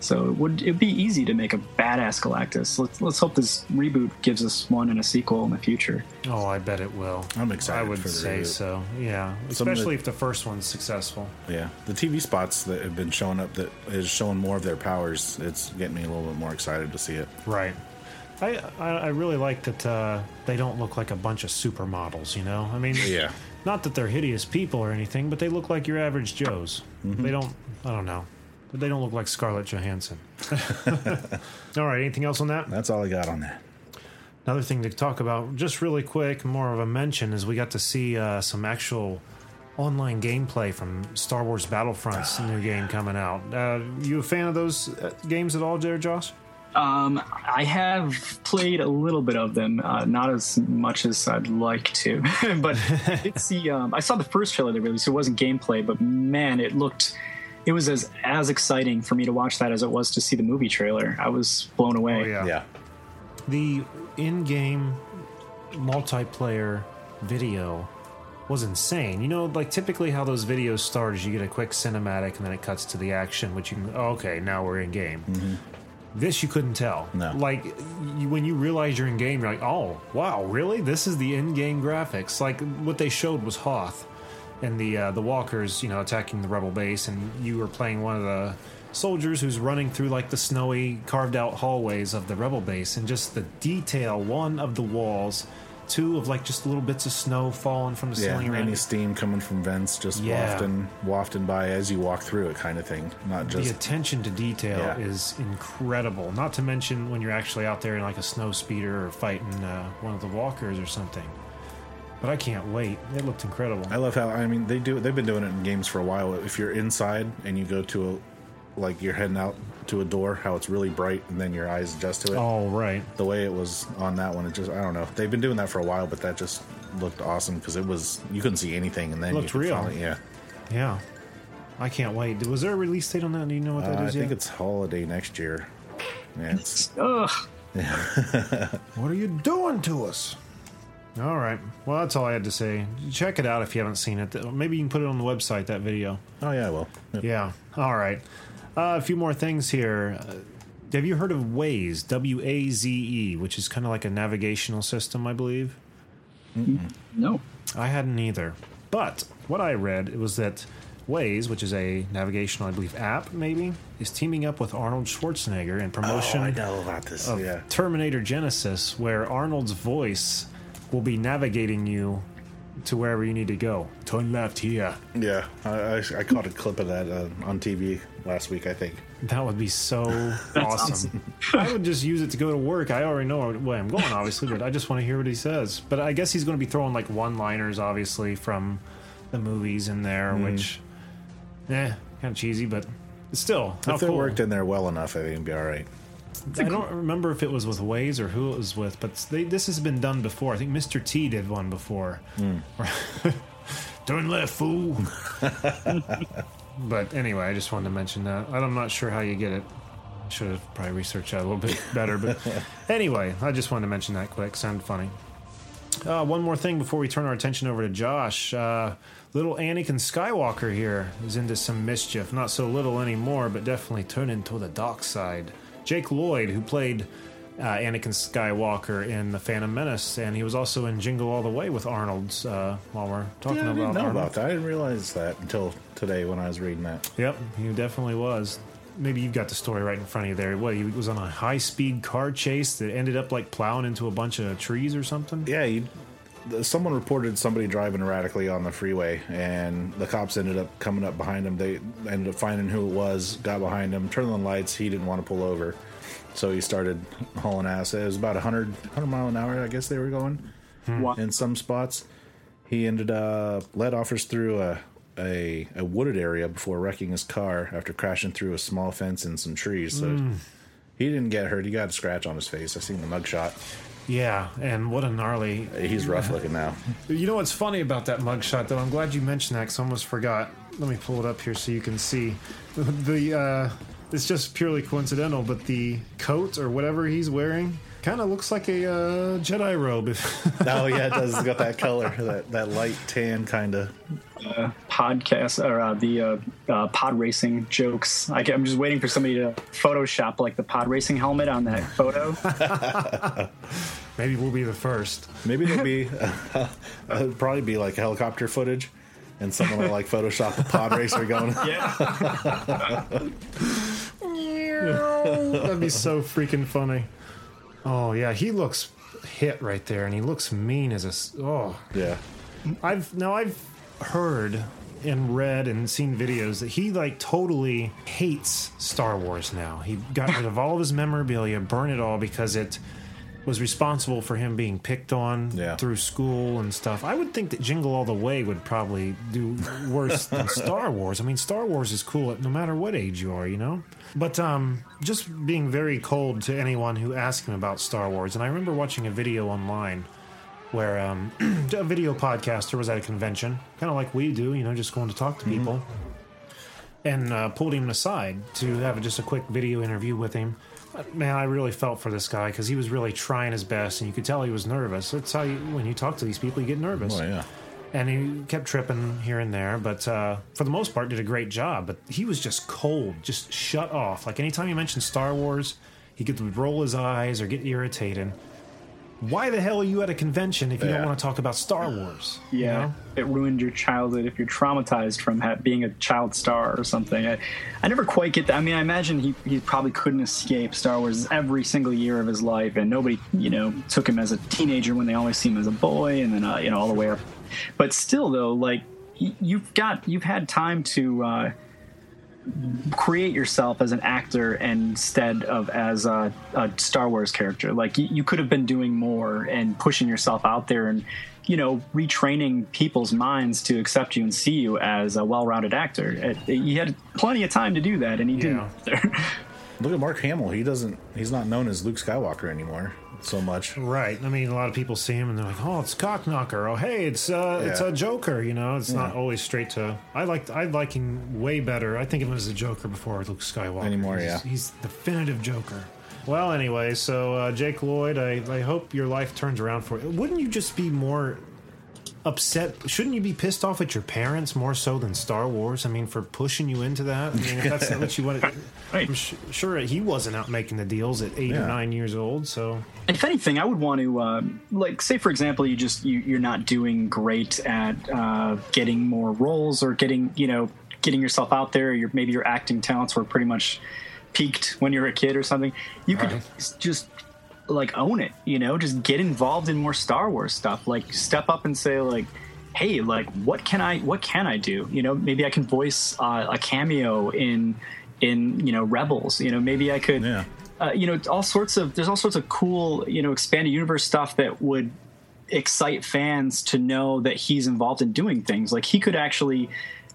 so it would it'd be easy to make a badass galactus let's, let's hope this reboot gives us one in a sequel in the future Oh, I bet it will. I'm excited I would for the say reboot. so. Yeah, Some especially the- if the first one's successful. Yeah, the TV spots that have been showing up that is showing more of their powers. It's getting me a little bit more excited to see it. Right. I, I I really like that uh, they don't look like a bunch of supermodels. You know, I mean, Yeah. not that they're hideous people or anything, but they look like your average Joes. They don't. I don't know. But they don't look like Scarlett Johansson. all right. Anything else on that? That's all I got on that. Another thing to talk about, just really quick, more of a mention, is we got to see uh, some actual online gameplay from Star Wars Battlefront's new game coming out. Uh, you a fan of those uh, games at all, there, Josh? Um, I have played a little bit of them, uh, not as much as I'd like to, but I did see. Um, I saw the first trailer they released. It wasn't gameplay, but man, it looked. It was as as exciting for me to watch that as it was to see the movie trailer. I was blown away. Oh, yeah. Yeah. The in-game multiplayer video was insane. You know, like typically how those videos start is you get a quick cinematic and then it cuts to the action, which you can. Oh, okay, now we're in game. Mm-hmm. This you couldn't tell. No. Like you, when you realize you're in game, you're like, oh wow, really? This is the in-game graphics. Like what they showed was Hoth and the uh, the walkers, you know, attacking the rebel base, and you were playing one of the soldiers who's running through like the snowy carved out hallways of the rebel base, and just the detail one of the walls, two of like just little bits of snow falling from the Yeah, ceiling around. any steam coming from vents just Yeah. wafting, wafting by as you walk through it, kind of thing. Not just. the attention to detail Yeah. is incredible. Not to mention when you're actually out there in like a snow speeder or fighting uh, one of the walkers or something. But I can't wait. It looked incredible. I love how I mean they do. They've been doing it in games for a while. If you're inside and you go to a, like you're heading out to a door, how it's really bright, and then your eyes adjust to it. Oh right. The way it was on that one, it just I don't know. They've been doing that for a while, but that just looked awesome because it was you couldn't see anything, and then Looked you could real. finally- yeah, Yeah. I can't wait. Was there a release date on that? Do you know what uh, that I is think yet? it's holiday next year. Yeah, it's, Ugh. What are you doing to us? All right. Well, that's all I had to say. Check it out if you haven't seen it. Maybe you can put it on the website, that video. oh yeah, well, Yep. Yeah. All right. Uh, a few more things here. Uh, have you heard of Waze? W A Z E, which is kind of like a navigational system, I believe. No. I hadn't either. But what I read it was that Waze, which is a navigational, I believe, app, maybe, is teaming up with Arnold Schwarzenegger in promotion Oh, I know about this. of yeah, Terminator Genisys, where Arnold's voice will be navigating you to wherever you need to go. Turn left here. yeah. I, I, I caught a clip of that uh, on TV last week. I think. That would be so awesome. I would just use it to go to work. I already know where I'm going, obviously, but I just want to hear what he says. But I guess he's going to be throwing like one-liners, obviously, from the movies in there, Mm-hmm. which, eh, kind of cheesy, but still, how if it cool. worked in there well enough, I think it'd be all right. I don't remember if it was with Waze or who it was with, but they, this has been done before. I think Mr. T did one before. Turn left, fool. but anyway, I just wanted to mention that. I'm not sure how you get it. Should have probably researched that a little bit better. But anyway, I just wanted to mention that quick. Sounded funny. Uh, one more thing before we turn our attention over to Josh. Uh, little Anakin Skywalker here is into some mischief. Not so little anymore, but definitely turning to the dark side. Jake Lloyd, who played uh, Anakin Skywalker in The Phantom Menace, and he was also in Jingle All the Way with Arnold's. Uh, while we're talking Yeah, I about didn't know Arnold. about that. I didn't realize that until today when I was reading that. Yep, he definitely was. Maybe you've got the story right in front of you there. What, he was on a high speed car chase that ended up like plowing into a bunch of trees or something? Yeah, you, someone reported somebody driving erratically on the freeway, and the cops ended up coming up behind him. They ended up finding who it was, got behind him, turned on the lights. He didn't want to pull over, so he started hauling ass. It was about 100, 100 mile an hour, I guess they were going hmm. Wow. in some spots. He ended up led offers through a, a a wooded area before wrecking his car after crashing through a small fence and some trees. So hmm. he didn't get hurt. He got a scratch on his face. I seen the mugshot. Yeah, and what a gnarly. He's rough looking now. You know what's funny about that mugshot, though? I'm glad you mentioned that because I almost forgot. Let me pull it up here so you can see. The uh, it's just purely coincidental, but the coat or whatever he's wearing kind of looks like a uh, Jedi robe. Oh yeah, it does. It's got that color, that that light tan kind of. podcast or uh, the uh, uh, pod racing jokes. I, am just waiting for somebody to Photoshop like the pod racing helmet on that photo. Maybe we'll be the first. Maybe it'll be, it'll probably be like helicopter footage, and someone will like Photoshop a pod racer going. yeah, That'd be so freaking funny. Oh yeah, he looks hit right there, and he looks mean as a Oh, Yeah. I've now I've heard and read and seen videos that he like totally hates Star Wars now. He got rid of all of his memorabilia, burned it all because it was responsible for him being picked on Yeah. through school and stuff. I would think that Jingle All the Way would probably do worse than Star Wars. I mean, Star Wars is cool at no matter what age you are, you know? But um, just being very cold to anyone who asked him about Star Wars. And I remember watching a video online where um, a video podcaster was at a convention, kind of like we do, you know, just going to talk to people, and uh, pulled him aside to have just a quick video interview with him. Man, I really felt for this guy because he was really trying his best, and you could tell he was nervous. That's how you, when you talk to these people, you get nervous. Oh yeah. And he kept tripping here and there, but uh, for the most part, did a great job. But he was just cold, just shut off. Like anytime you mentioned Star Wars, he could roll his eyes or get irritated. Why the hell are you at a convention if you Yeah. don't want to talk about Star Wars? you Yeah, know? it ruined your childhood if you're traumatized from ha- being a child star or something. I, I never quite get that. I mean, I imagine he, he probably couldn't escape Star Wars every single year of his life, and nobody, you know, took him as a teenager when they always see him as a boy, and then uh, you know all the way up. But still, though, like y- you've got you've had time to. Uh, create yourself as an actor instead of as a, a Star Wars character. Like you, you could have been doing more and pushing yourself out there and you know retraining people's minds to accept you and see you as a well-rounded actor. It, you had plenty of time to do that, and he didn't. Look at Mark Hamill. He doesn't. He's not known as Luke Skywalker anymore so much. Right. I mean, a lot of people see him and they're like, "Oh, it's Cocknocker." Oh, hey, it's uh, it's a Joker. You know, it's not always straight to. I like I like him way better. I think of him as a Joker before Luke Skywalker Anymore, He's- yeah. he's definitive Joker. Well, anyway, so uh, Jake Lloyd, I, I hope your life turns around for you. Wouldn't you just be more upset? Shouldn't you be pissed off at your parents more so than Star Wars? I mean, for pushing you into that. I mean, if that's not what you wanted. Right. I'm su- sure he wasn't out making the deals at eight or nine years old. So if anything, I would want to, uh, like, say for example, you just you, you're not doing great at uh, getting more roles or getting, you know, getting yourself out there. Your maybe your acting talents were pretty much peaked when you were a kid or something. You could s- just like own it, you know, just get involved in more Star Wars stuff. Like step up and say like. Hey, like, what can I? What can I do? You know, maybe I can voice uh, a cameo in, in you know, Rebels. You know, maybe I could Yeah. uh, you know all sorts of there's all sorts of cool you know expanded universe stuff that would excite fans to know that he's involved in doing things like he could actually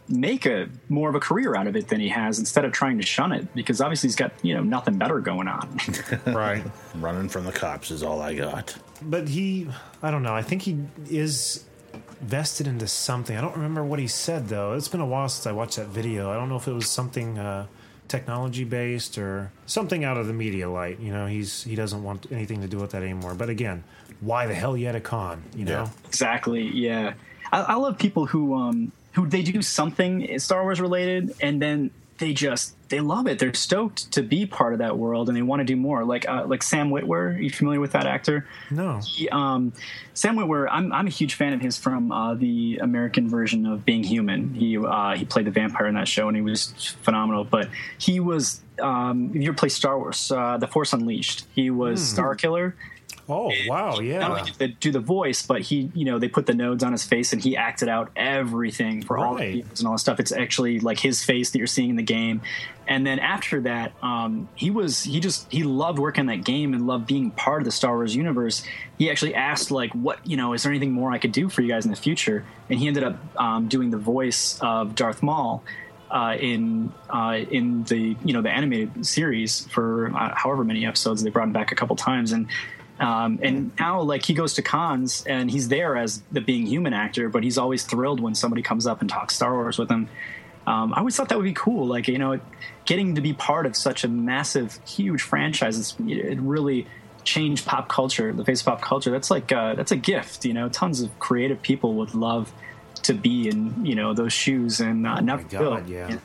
make a more of a career out of it than he has instead of trying to shun it because obviously he's got you know nothing better going on. Right. Running from the cops is all I got. but he i don't know i think he is vested into something. I don't remember what he said though. It's been a while since i watched that video. I don't know if it was something uh, technology based or something out of the media light you know? He's he doesn't want anything to do with that anymore. But again why the hell yet a con you know? Yeah. exactly yeah. I, I love people who um who they do something star wars related and then they just they love it they're stoked to be part of that world and they want to do more like uh, like sam witwer are you familiar with that actor no He, um, Sam Witwer, I'm, I'm a huge fan of his from uh, the American version of Being Human. He uh, he played the vampire in that show, and he was phenomenal. But he was, um, if you ever play Star Wars, uh, The Force Unleashed, he was Starkiller. Oh wow Not yeah only did they do the voice, but he, you know, they put the nodes on his face, and he acted out everything for all the Right. and all that stuff. It's actually like his face that you're seeing in the game. And then after that, um, he was he just he loved working on that game and loved being part of the Star Wars universe. He actually asked like, "What you know? Is there anything more I could do for you guys in the future?" And he ended up um, doing the voice of Darth Maul. Uh, in uh, in the you know the animated series for uh, however many episodes they brought him back a couple times and um, and now like he goes to cons and he's there as the being human actor but he's always thrilled when somebody comes up and talks Star Wars with him. Um, I always thought that would be cool like you know getting to be part of such a massive huge franchise it's, it really changed pop culture the face of pop culture. That's like uh, that's a gift you know? Tons of creative people would love to be in you know those shoes and uh, oh never god will. yeah.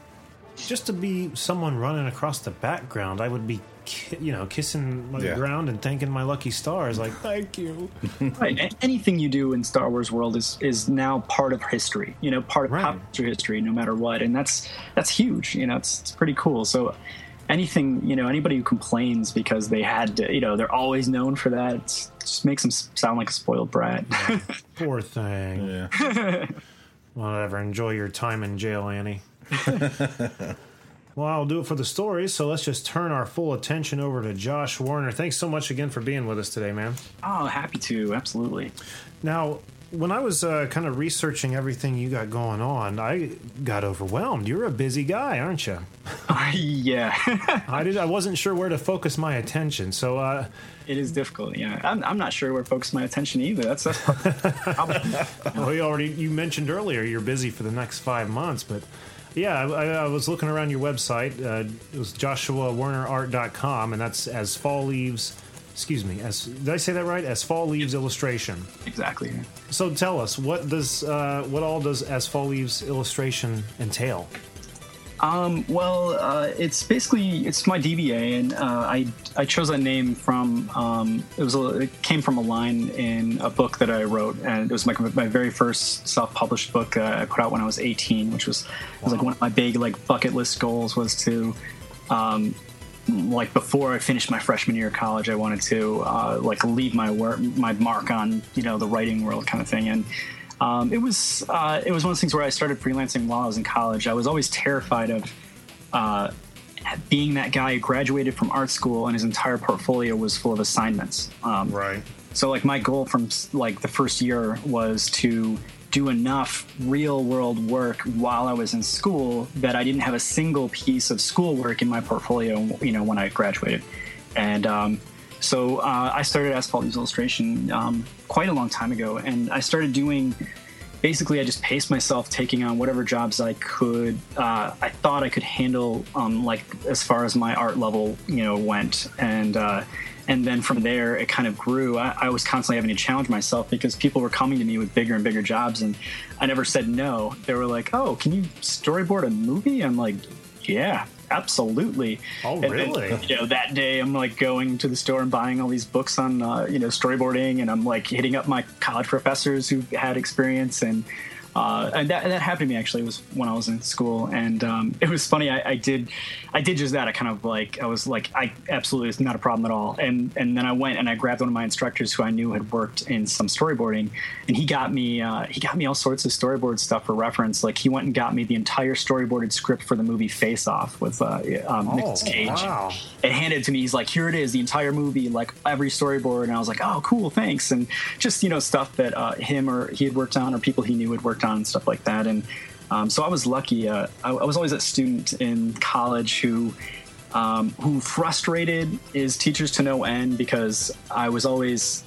Just to be someone running across the background i would be ki- you know kissing my Yeah. ground and thanking my lucky stars like thank you right. Anything you do in Star Wars world is is now part of history. You know, part of Right. pop culture history, no matter what, and that's that's huge. You know, it's, it's pretty cool. So, anything, you know, anybody who complains because they had to, you know, they're always known for that. It's, it just makes them sound like a spoiled brat. Poor thing. Yeah. Whatever. Enjoy your time in jail, Annie. Well, I'll do it for the stories. So let's just turn our full attention over to Josh Warner. Thanks so much again for being with us today, man. oh, happy to, absolutely. Now, when I was uh, kind of researching everything you got going on, I got overwhelmed. You're a busy guy, aren't you? yeah, I did. I wasn't sure where to focus my attention. So, uh, it is difficult. Yeah, I'm, I'm not sure where to focus my attention either. That's that's part of the problem. well, you already you mentioned earlier you're busy for the next five months, but yeah, I, I was looking around your website. Uh, it was JoshuaWarnerArt.com, and that's as fall leaves. Excuse me. As did I say that right? As fall leaves illustration. exactly. So tell us what does uh, what all does as fall leaves illustration entail? Um, well, uh, it's basically it's my DBA, and uh, I I chose that name from um, it was a, it came from a line in a book that I wrote, and it was my my very first self published book uh, I put out when I was 18, which was was like one of my big like bucket list goals was to. Um, like before I finished my freshman year of college, I wanted to uh, like leave my work, my mark on you know the writing world kind of thing, and um, it was uh, it was one of those things where I started freelancing while I was in college. I was always terrified of uh, being that guy who graduated from art school and his entire portfolio was full of assignments. Um, Right. so like my goal from like the first year was to do enough real world work while I was in school that I didn't have a single piece of schoolwork in my portfolio, you know, when I graduated. And um, so uh, I started As Fall Leaves Illustration um, quite a long time ago, and I started doing. Basically, I just paced myself, taking on whatever jobs I could. Uh, I thought I could handle, um, like as far as my art level, you know, went, and uh, and then from there it kind of grew. I, I was constantly having to challenge myself because people were coming to me with bigger and bigger jobs, and I never said no. They were like, "Oh, can you storyboard a movie?" I'm like, "Yeah, absolutely." Oh, And then, really? you know, that day I'm like going to the store and buying all these books on uh, you know storyboarding, and I'm like hitting up my college professors who had experience and. Uh, and that, that happened to me actually. It was when I was in school, and um, it was funny. I, I did, I did just that. I kind of like, I was like, I absolutely, it's not a problem at all. And and then I went and I grabbed one of my instructors who I knew had worked in some storyboarding, and he got me, uh, he got me all sorts of storyboard stuff for reference. Like he went and got me the entire storyboarded script for the movie Face Off with uh, um, Nicolas Cage wow. and handed it to me. He's like, "Here it is, the entire movie, like every storyboard." And I was like, "Oh, cool, thanks." And just you know stuff that uh, him or he had worked on, or people he knew had worked on, and stuff like that. And um, so I was lucky. Uh, I, I was always that student in college who. Um, who frustrated is teachers to no end because I was always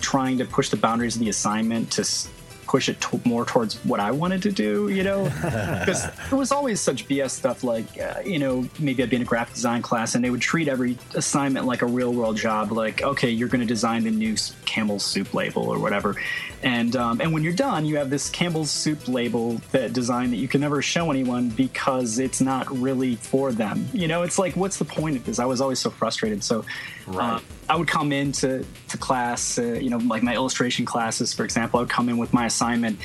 trying to push the boundaries of the assignment to s- push it to- more towards what I wanted to do, you know? Because it was always such BS stuff like, uh, you know, maybe I'd be in a graphic design class and they would treat every assignment like a real world job. Like, okay, you're going to design the new Campbell's soup label or whatever. And, um, and when you're done, you have this Campbell's soup label that design that you can never show anyone because it's not really for them. You know, it's like, what's the point of this? I was always so frustrated. So, uh, I would come into to class, uh, you know, like my illustration classes, for example. I would come in with my assignment,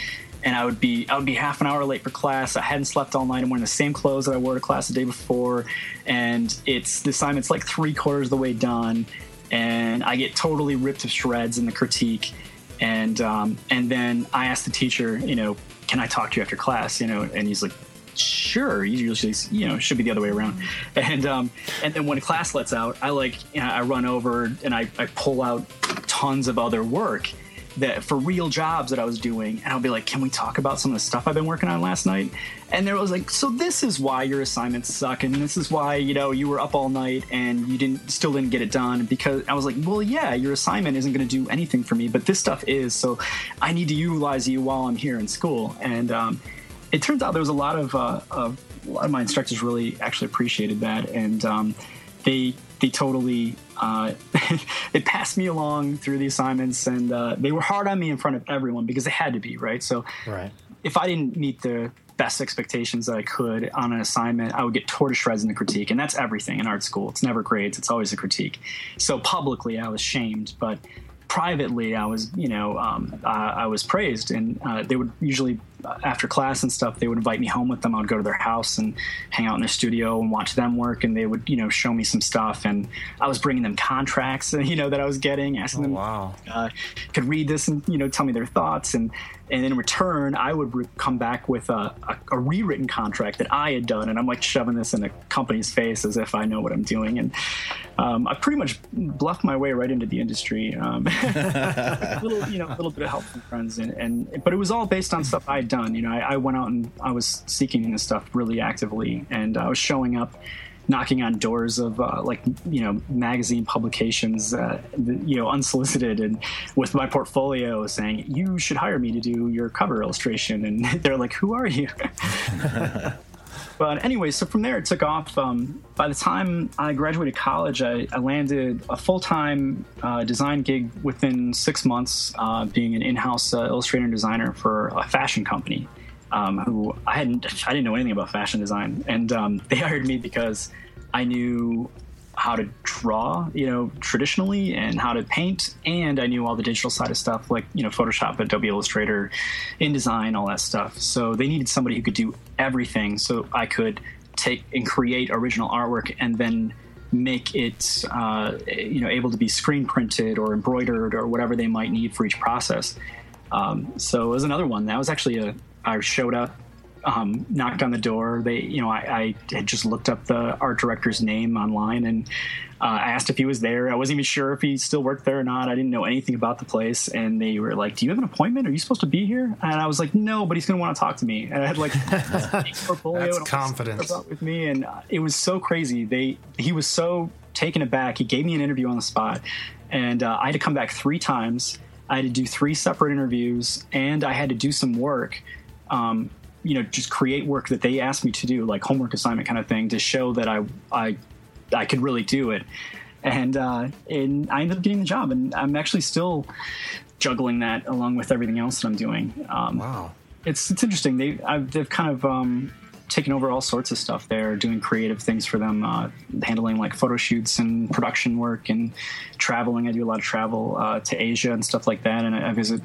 and I would be I would be half an hour late for class. I hadn't slept all night. I'm wearing the same clothes that I wore to class the day before, and it's the assignment's like three quarters of the way done, and I get totally ripped to shreds in the critique, and um, and then I asked the teacher, you know, can I talk to you after class? You know, and he's like, sure. Usually you know should be the other way around. And um and then when class lets out i like you know, i run over and I, I pull out tons of other work that for real jobs that i was doing. And i'll be like can we talk about some of the stuff i've been working on last night and there was like so this is why your assignments suck and this is why you know you were up all night and you didn't still didn't get it done because i was like well yeah your assignment isn't going to do anything for me but this stuff is so i need to utilize you while i'm here in school and um it turns out there was a lot of, uh, a lot of my instructors really actually appreciated that, and um, they they totally uh, they passed me along through the assignments, and uh, they were hard on me in front of everyone because they had to be right. So Right. if I didn't meet the best expectations that I could on an assignment, I would get tore to shreds in the critique, and that's everything in art school. It's never grades; it's always a critique. So publicly, I was shamed, but privately, I was, you know, um, I was praised, and uh, they would usually after class and stuff, they would invite me home with them. I would go to their house and hang out in their studio and watch them work, and they would, you know, show me some stuff. And I was bringing them contracts, you know, that I was getting, asking Oh, them, wow. uh, could read this and you know tell me their thoughts, and and in return, I would re- come back with a, a, a rewritten contract that I had done, and I'm like shoving this in a company's face as if I know what I'm doing, and um, I pretty much bluffed my way right into the industry. Um, a little, you know, a little bit of help from friends, and, and but it was all based on stuff I had done. You know, I, I went out and I was seeking this stuff really actively, and I was showing up, knocking on doors of uh, like you know magazine publications, uh, you know, unsolicited, and with my portfolio saying you should hire me to do your cover illustration, and they're like, who are you? But anyway, so from there it took off. Um, by the time I graduated college, I, I landed a full time uh, design gig within six months, uh, being an in house uh, illustrator and designer for a fashion company. Um, who I hadn't, I didn't know anything about fashion design, and um, they hired me because I knew how to draw, you know, traditionally, and how to paint, and I knew all the digital side of stuff, like you know, Photoshop, Adobe Illustrator, InDesign, all that stuff. So they needed somebody who could do everything, so I could take and create original artwork, and then make it, uh, you know, able to be screen printed or embroidered or whatever they might need for each process. Um, so it was another one. That was actually a. I showed up um, knocked on the door. They, you know, I, I, had just looked up the art director's name online and uh, I asked if he was there. I wasn't even sure if he still worked there or not. I didn't know anything about the place. And they were like, "Do you have an appointment? Are you supposed to be here?" And I was like, "No, but he's going to want to talk to me." And I had like portfolio That's confidence. with me, and uh, it was so crazy. They he was so taken aback. He gave me an interview on the spot, and uh, I had to come back three times. I had to do three separate interviews, and I had to do some work. Um, you know, just create work that they asked me to do, like homework assignment kind of thing, to show that I I I could really do it. And uh, and I ended up getting the job, and I'm actually still juggling that along with everything else that I'm doing. Um, Wow. it's it's interesting. They I've, they've kind of um, taken over all sorts of stuff. They're doing creative things for them, uh, handling like photo shoots and production work and traveling. I do a lot of travel uh, to Asia and stuff like that, and I, I visit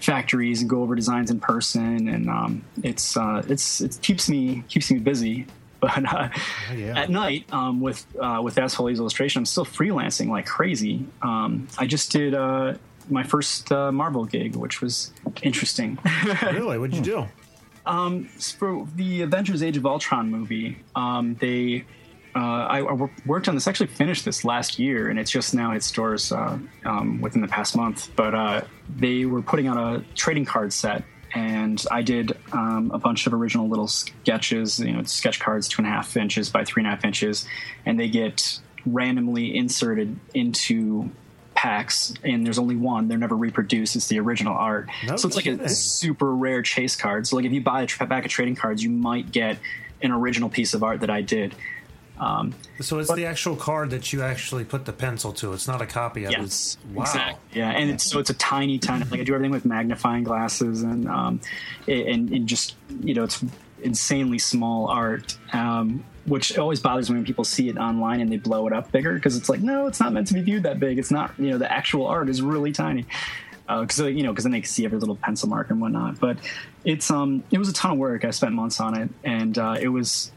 factories and go over designs in person. And um, it's uh, it's it keeps me keeps me busy. But uh, yeah. at night, um, with uh, with Asshole illustration, I'm still freelancing like crazy. Um, I just did uh, my first uh, Marvel gig, which was interesting. Really? What'd you do? for the Avengers: Age of Ultron movie, um, they uh, I, I worked on this. Actually, finished this last year, and it's just now hit stores uh, um, within the past month. But uh, they were putting out a trading card set, and I did um, a bunch of original little sketches. You know, sketch cards two and a half inches by three and a half inches, and they get randomly inserted into packs and there's only one they're never reproduced it's the original art No so it's like a super rare chase card so like if you buy a tra- pack of trading cards you might get an original piece of art that i did um, So it's the actual card that you actually put the pencil to. It's not a copy of yes it. Wow. exactly. yeah and it's so it's a tiny tiny like i do everything with magnifying glasses and um and, and just you know it's insanely small art um which always bothers me when people see it online and they blow it up bigger because it's like no it's not meant to be viewed that big it's not you know the actual art is really tiny because you know because then they can see every little pencil mark and whatnot but it's um it was a ton of work i spent months on it and uh, it was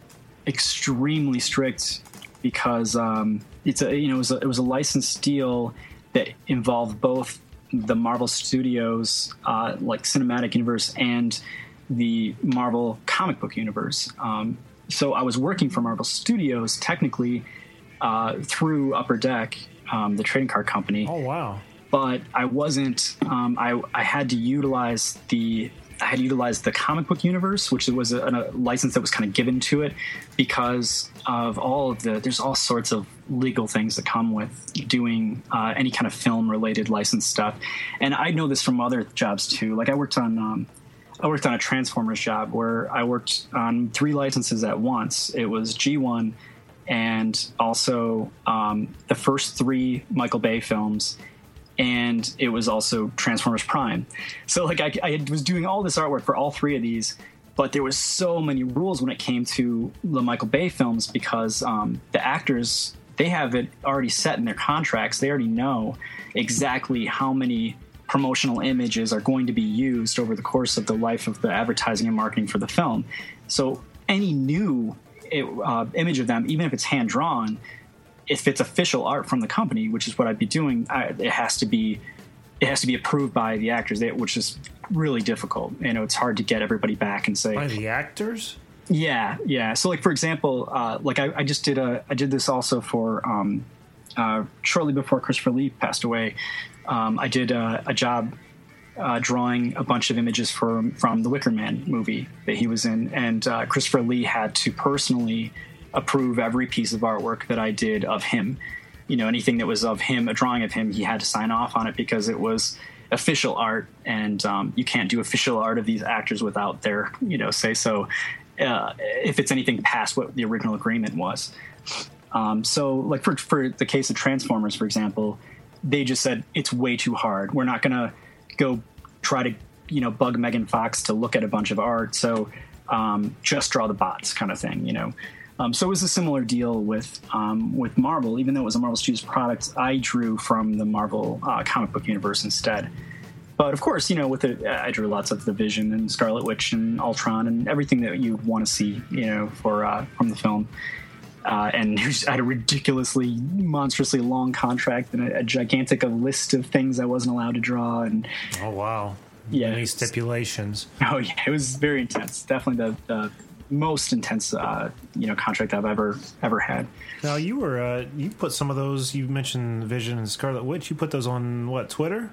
extremely strict because um, it's a you know it was a, it was a licensed deal that involved both the Marvel Studios uh, like cinematic universe and the Marvel comic book universe. Um, so I was working for Marvel Studios technically uh, through Upper Deck, um, the trading card company Oh wow. but I wasn't. Um, I I had to utilize the had utilized the comic book universe, which was a, a license that was kind of given to it because of all of the. There's all sorts of legal things that come with doing uh, any kind of film related license stuff, and I know this from other jobs too. Like I worked on. Um, I worked on a Transformers job where I worked on three licenses at once. It was G1 and also um, the first three Michael Bay films, and it was also Transformers Prime. So like I, I was doing all this artwork for all three of these, but there was so many rules when it came to the Michael Bay films because um, the actors they have it already set in their contracts. They already know exactly how many promotional images are going to be used over the course of the life of the advertising and marketing for the film. So any new uh, image of them, even if it's hand drawn, if it's official art from the company, which is what I'd be doing, I, it has to be it has to be approved by the actors, which is really difficult. You know, it's hard to get everybody back and say by the actors. Yeah, yeah. So, like for example, uh, like I, I, just did a I did this also for um, uh, shortly before Christopher Lee passed away. Um, I did a, a job uh, drawing a bunch of images from from the Wicker Man movie that he was in, and uh, Christopher Lee had to personally approve every piece of artwork that I did of him. You know, anything that was of him, a drawing of him, he had to sign off on it because it was official art, and um, you can't do official art of these actors without their, you know, say so. Uh, if it's anything past what the original agreement was. Um, so, like for for the case of Transformers, for example, they just said it's way too hard. We're not gonna go try to you know bug Megan Fox to look at a bunch of art. So um, just draw the bots, kind of thing, you know. Um, so it was a similar deal with um, with Marvel. Even though it was a Marvel Studios product, I drew from the Marvel uh, comic book universe instead. But of course, you know, with it, I drew lots of the Vision and Scarlet Witch and Ultron and everything that you want to see, you know, for uh, from the film. Uh, and I had a ridiculously, monstrously long contract and a, a, gigantic a list of things I wasn't allowed to draw. And oh wow, yeah, any stipulations? Oh yeah, it was very intense. Definitely the, the most intense uh, you know contract I've ever ever had. Now you were uh, you put some of those. You mentioned Vision and Scarlet Witch. You put those on what Twitter?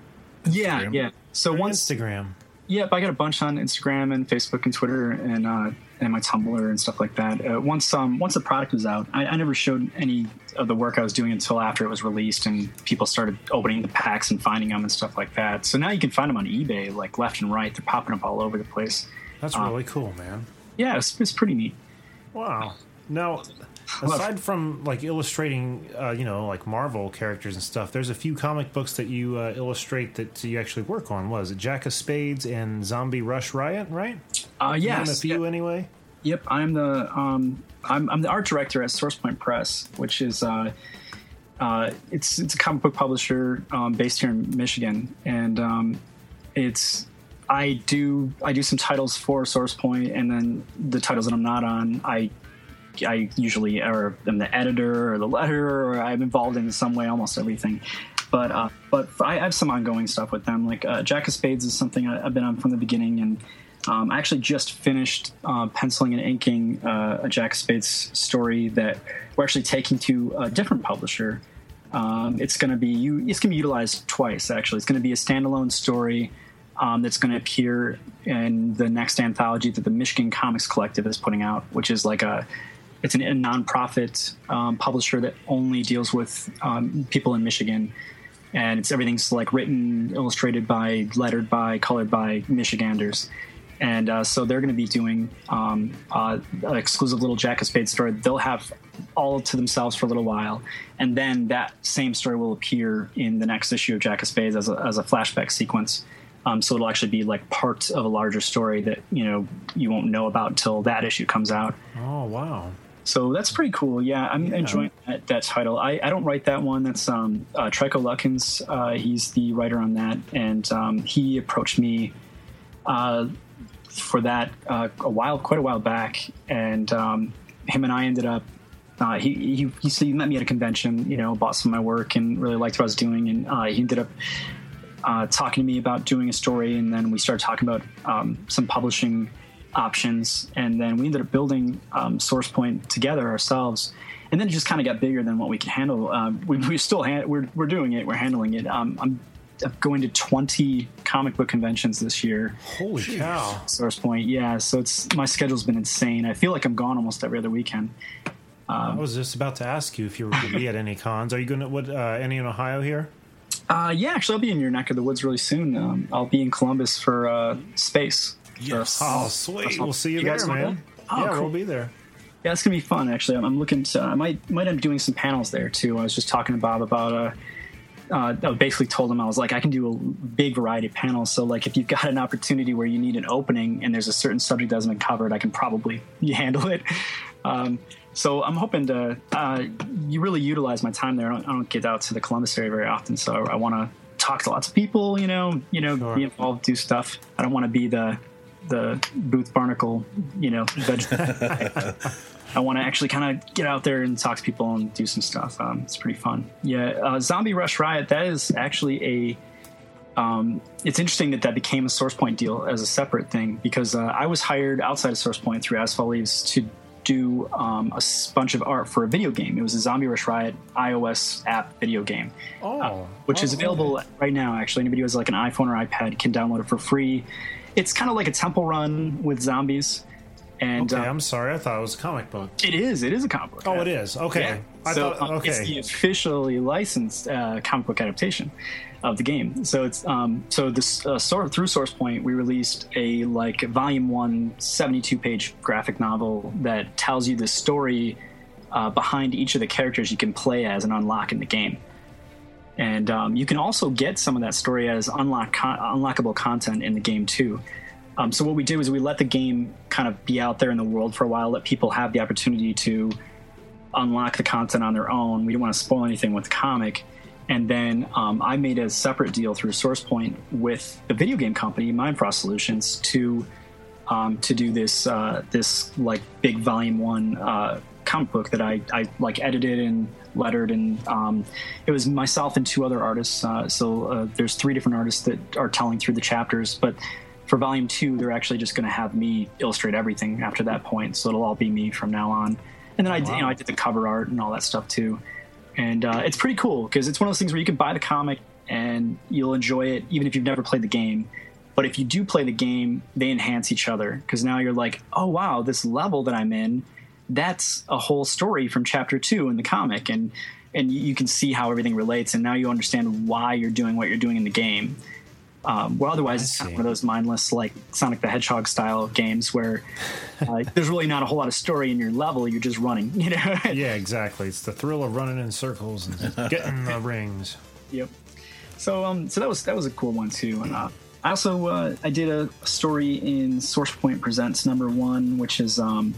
Yeah, Instagram. yeah. So or once Instagram. Yep, I got a bunch on Instagram and Facebook and Twitter and uh, and my Tumblr and stuff like that. Uh, once um once the product was out, I, I, never showed any of the work I was doing until after it was released and people started opening the packs and finding them and stuff like that. So now you can find them on eBay like left and right. They're popping up all over the place. That's um, really cool, man yeah, it's, it's pretty neat. Wow. Now, aside from like illustrating, uh, you know, like Marvel characters and stuff, there's a few comic books that you uh, illustrate that you actually work on. Was it Jack of Spades and Zombie Rush Riot? Right? Uh, yes. a few anyway. Yep, I'm the um, I'm, I'm the art director at SourcePoint Press, which is uh, uh, it's it's a comic book publisher um, based here in Michigan, and um, it's I do I do some titles for SourcePoint, and then the titles that I'm not on, I I usually are am the editor or the letter, or I'm involved in some way almost everything. But uh, but I have some ongoing stuff with them. Like uh, Jack of Spades is something I, have been on from the beginning, and um, I actually just finished uh, penciling and inking uh, a Jack of Spades story that we're actually taking to a different publisher. Um, it's going to be you. It's going to be utilized twice. Actually, it's going to be a standalone story um, that's going to appear in the next anthology that the Michigan Comics Collective is putting out, which is like a it's an, a nonprofit um, publisher that only deals with um, people in Michigan, and it's everything's like written, illustrated by, lettered by, colored by Michiganders. And uh, so they're going to be doing um, uh, an exclusive little Jack of Spades story. They'll have all to themselves for a little while, and then that same story will appear in the next issue of Jack of Spades as a, as a flashback sequence. Um, so it'll actually be like part of a larger story that you know you won't know about until that issue comes out. Oh wow! So that's pretty cool. Yeah, I'm yeah. enjoying that, that, title. I, I don't write that one. That's um, uh, Trico Lutkins. Uh, he's the writer on that, and um, he approached me uh, for that uh, a while, quite a while back, and um, him and I ended up. Uh, he, he, he, he met me at a convention, you know, bought some of my work and really liked what I was doing. And uh, he ended up uh, talking to me about doing a story, and then we started talking about um, some publishing options, and then we ended up building um, SourcePoint together ourselves. And then it just kind of got bigger than what we could handle. Um, we, we still ha- we're we're doing it. We're handling it. Um, I'm going to 20 comic book conventions this year. Holy cow! SourcePoint, yeah. So it's my schedule's been insane. I feel like I'm gone almost every other weekend. Um, I was just about to ask you if you were going to be at any cons. Are you going to what uh, any in Ohio here? Uh, yeah, actually, I'll be in your neck of the woods really soon. Um, I'll be in Columbus for uh, space. Yes. oh, sweet. We'll see you, you there, man. Oh, yeah, cool. we'll be there. Yeah, it's gonna be fun. Actually, I'm, I'm, looking to. I might might end up doing some panels there too. I was just talking to Bob about. Uh, uh, I basically told him I was like, I can do a big variety of panels. So, like, if you've got an opportunity where you need an opening and there's a certain subject that hasn't been covered, I can probably handle it. Um, so I'm hoping to uh, you really utilize my time there. I don't, I don't get out to the Columbus area very often, so I, I want to talk to lots of people. You know, you know, Sure. be involved, do stuff. I don't want to be the the Booth Barnacle, you know, I want to actually kind of get out there and talk to people and do some stuff. Um, it's pretty fun. Yeah, uh, Zombie Rush Riot. That is actually a. Um, it's interesting that that became a SourcePoint deal as a separate thing because uh, I was hired outside of SourcePoint through As Fall Leaves to do um, a bunch of art for a video game. It was a Zombie Rush Riot iOS app video game Oh, which is oh, available right now. Actually, anybody who has like an iPhone or iPad can download it for free. It's kind of like a temple run with zombies, and Okay, uh, I'm sorry. I thought it was a comic book. it is. It is a comic book. Oh, it is. Okay. Yeah. I so thought. um, it's the officially licensed uh, comic book adaptation of the game. So it's um, so this uh, sort through SourcePoint, we released a like volume one 72 page graphic novel that tells you the story uh, behind each of the characters you can play as and unlock in the game. And um, you can also get some of that story as unlock con- unlockable content in the game too. Um, so what we do is we let the game kind of be out there in the world for a while, let people have the opportunity to unlock the content on their own. We don't want to spoil anything with the comic. And then um, I made a separate deal through SourcePoint with the video game company Mindfrost Solutions to um, to do this uh, this like big volume one uh, comic book that I, I like edited and lettered and um, it was myself and two other artists. Uh, so uh, there's three different artists that are telling through the chapters, but for volume two, they're actually just going to have me illustrate everything after that point. So it'll all be me from now on. And then I, did, you know, I did the cover art and all that stuff too. And uh, it's pretty cool because it's one of those things where you can buy the comic and you'll enjoy it even if you've never played the game. But if you do play the game, they enhance each other because now you're like, oh wow, this level that I'm in, that's a whole story from chapter two in the comic, and and you can see how everything relates, and now you understand why you're doing what you're doing in the game. Um, well, otherwise, it's kind of one of those mindless, like Sonic the Hedgehog style games where uh, there's really not a whole lot of story in your level. You're just running, you know. Yeah, exactly. It's the thrill of running in circles and getting the rings. Yep. So um, so that was that was a cool one too. And uh, I also uh, I did a story in SourcePoint Presents number one, which is um,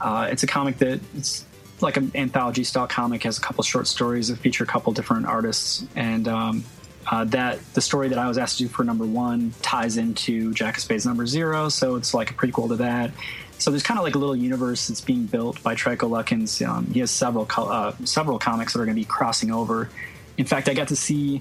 uh, it's a comic that it's like an anthology style comic. Has a couple short stories that feature a couple different artists, and um, uh, that the story that I was asked to do for number one ties into Jack of Spades number zero, so it's like a prequel to that. So there's kind of like a little universe that's being built by Trico Luckins. Um, he has several co- uh, several comics that are going to be crossing over. In fact, I got to see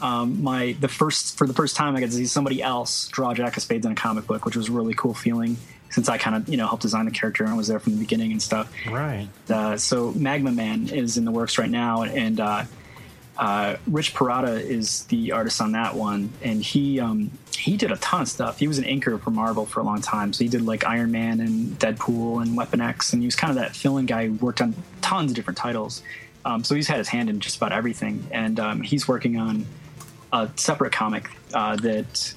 um, my the first for the first time I got to see somebody else draw Jack of Spades in a comic book, which was a really cool feeling since I kind of you know helped design the character and was there from the beginning and stuff. Right. Uh, so Magma Man is in the works right now, and uh, uh, Rich Perrotta is the artist on that one, and he um, he did a ton of stuff. He was an inker for Marvel for a long time, so he did like Iron Man and Deadpool and Weapon X, and he was kind of that fill-in guy who worked on tons of different titles. Um, so he's had his hand in just about everything, and um, he's working on a separate comic uh, that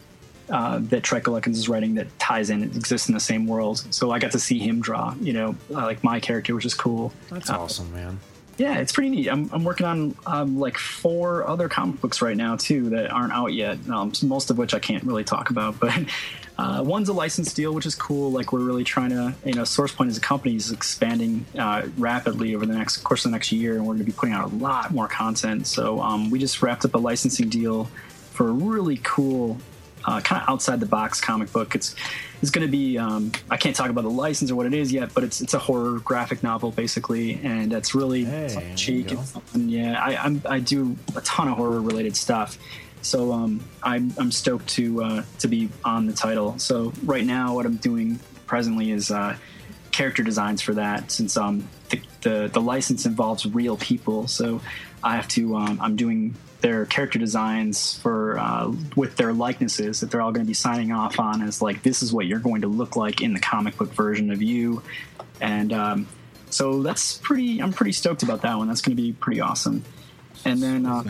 uh, that Trico Luckins is writing that ties in, it exists in the same world. So I got to see him draw, you know, uh, like my character, which is cool. That's Uh, awesome, man. Yeah, it's pretty neat. I'm, I'm working on um, like four other comic books right now too that aren't out yet. Um, most of which I can't really talk about, but uh, one's a license deal, which is cool. Like we're really trying to, you know, SourcePoint as a company is expanding uh, rapidly over the next course of the next year, and we're going to be putting out a lot more content. So um, we just wrapped up a licensing deal for a really cool uh, kind of outside the box comic book. It's it's going to be um, I can't talk about the license or what it is yet, but it's it's a horror graphic novel basically, and it's really Hey, it's there on you cheek. Yeah, I I'm, I do a ton of horror related stuff. So um, I'm I'm stoked to uh, to be on the title. So right now, what I'm doing presently is uh, character designs for that, since um the, the the license involves real people. So I have to um, I'm doing their character designs for uh, with their likenesses that they're all going to be signing off on as like this is what you're going to look like in the comic book version of you, and um, so that's pretty. I'm pretty stoked about that one. That's going to be pretty awesome. And then uh,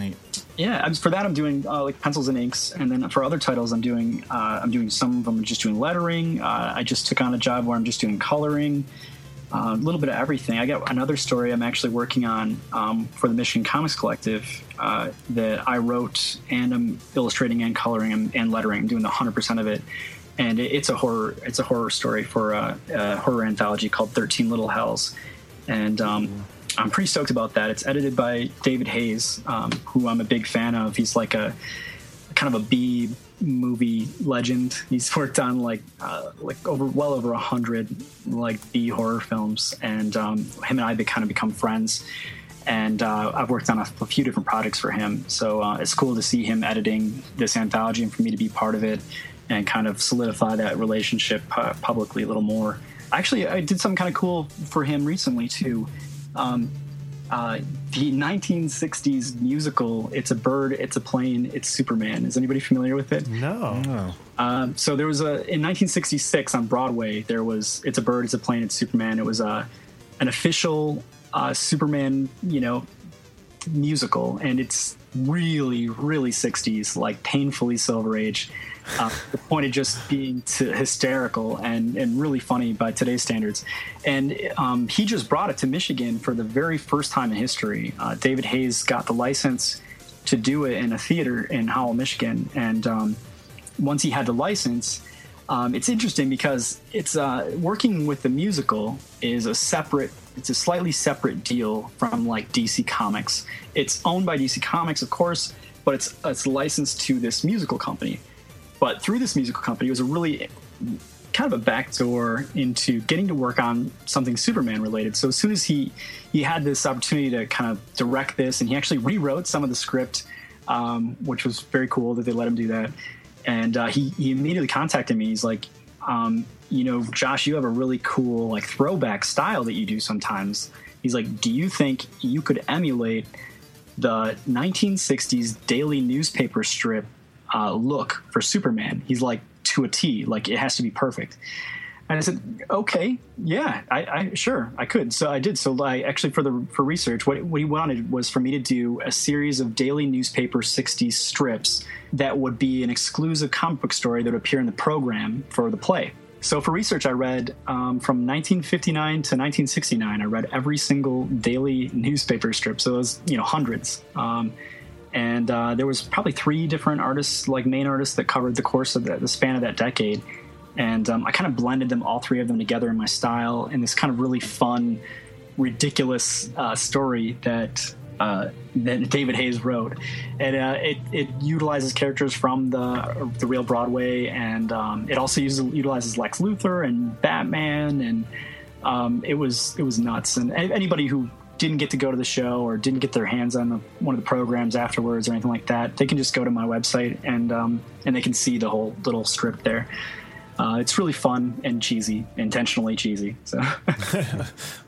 yeah, for that I'm doing uh, like pencils and inks, and then for other titles I'm doing uh, I'm doing some of them just doing lettering. Uh, I just took on a job where I'm just doing coloring, uh, a little bit of everything. I got another story I'm actually working on um, for the Michigan Comics Collective uh, that I wrote and I'm illustrating and coloring and, and lettering, doing the 100 percent of it. And it, it's a horror it's a horror story for a, a horror anthology called 13 Little Hells and um, I'm pretty stoked about that. It's edited by David Hayes, um, who I'm a big fan of. He's like a kind of a B movie legend. He's worked on like uh, like over well over a hundred like B horror films, and um, him and I be kind of become friends. And uh, I've worked on a, a, few different projects for him, so uh, it's cool to see him editing this anthology and for me to be part of it and kind of solidify that relationship uh, publicly a little more. Actually, I did something kind of cool for him recently too. Um, uh, the 1960s musical "It's a Bird, It's a Plane, It's Superman." Is anybody familiar with it? No. No. Um, so there was a in 1966 on Broadway. There was "It's a Bird, It's a Plane, It's Superman." It was a an official uh, Superman, you know, musical, and it's really, really 60s, like painfully Silver Age. Uh, the point of just being hysterical and, and really funny by today's standards. And um, he just brought it to Michigan for the very first time in history. Uh, David Hayes got the license to do it in a theater in Howell, Michigan. And um, once he had the license, um, it's interesting because it's uh, working with the musical is a separate it's a slightly separate deal from like DC Comics. It's owned by DC Comics, of course, but it's it's licensed to this musical company. But through this musical company, it was a really kind of a backdoor into getting to work on something Superman related. So as soon as he he had this opportunity to kind of direct this, and he actually rewrote some of the script, um, which was very cool that they let him do that. And uh, he he immediately contacted me. He's like, um, you know, Josh, you have a really cool like throwback style that you do sometimes. He's like, do you think you could emulate the 1960s daily newspaper strip uh, look for Superman. He's like to a T, like it has to be perfect. And I said, okay, yeah, I, I sure I could. So I did. So I actually for the for research, what what he wanted was for me to do a series of daily newspaper sixty strips that would be an exclusive comic book story that would appear in the program for the play. So for research, I read um, from 1959 to 1969. I read every single daily newspaper strip. So it was you know hundreds. Um, and uh, there was probably three different artists, like main artists, that covered the course of the, the span of that decade. And um, I kind of blended them, all three of them, together in my style in this kind of really fun, ridiculous uh, story that uh, that David Hayes wrote. And uh, it, it utilizes characters from the the real Broadway, and um, it also uses, utilizes Lex Luthor and Batman, and um, it was it was nuts. And anybody who didn't get to go to the show or didn't get their hands on the, one of the programs afterwards or anything like that, they can just go to my website and um, and they can see the whole little strip there. Uh, it's really fun and cheesy, intentionally cheesy. So,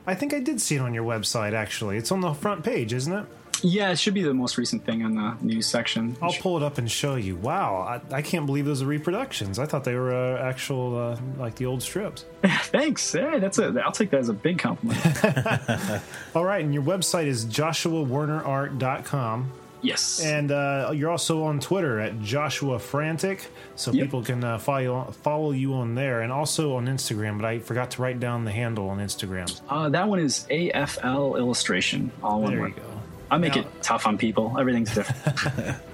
I think I did see it on your website. Actually, it's on the front page, isn't it? Yeah, it should be the most recent thing on the news section. I'll pull it up and show you. Wow, I, I can't believe those are reproductions. I thought they were uh, actual, uh, like the old strips. Thanks. Hey, that's a. I'll take that as a big compliment. All right, and your website is joshuawernerart.com. Yes. And uh, you're also on Twitter at Joshua Frantic, so yep. people can uh, follow follow you on there, and also on Instagram. But I forgot to write down the handle on Instagram. Uh, that one is AFL Illustration. All one there word. you go. I make now, it tough on people. Everything's different.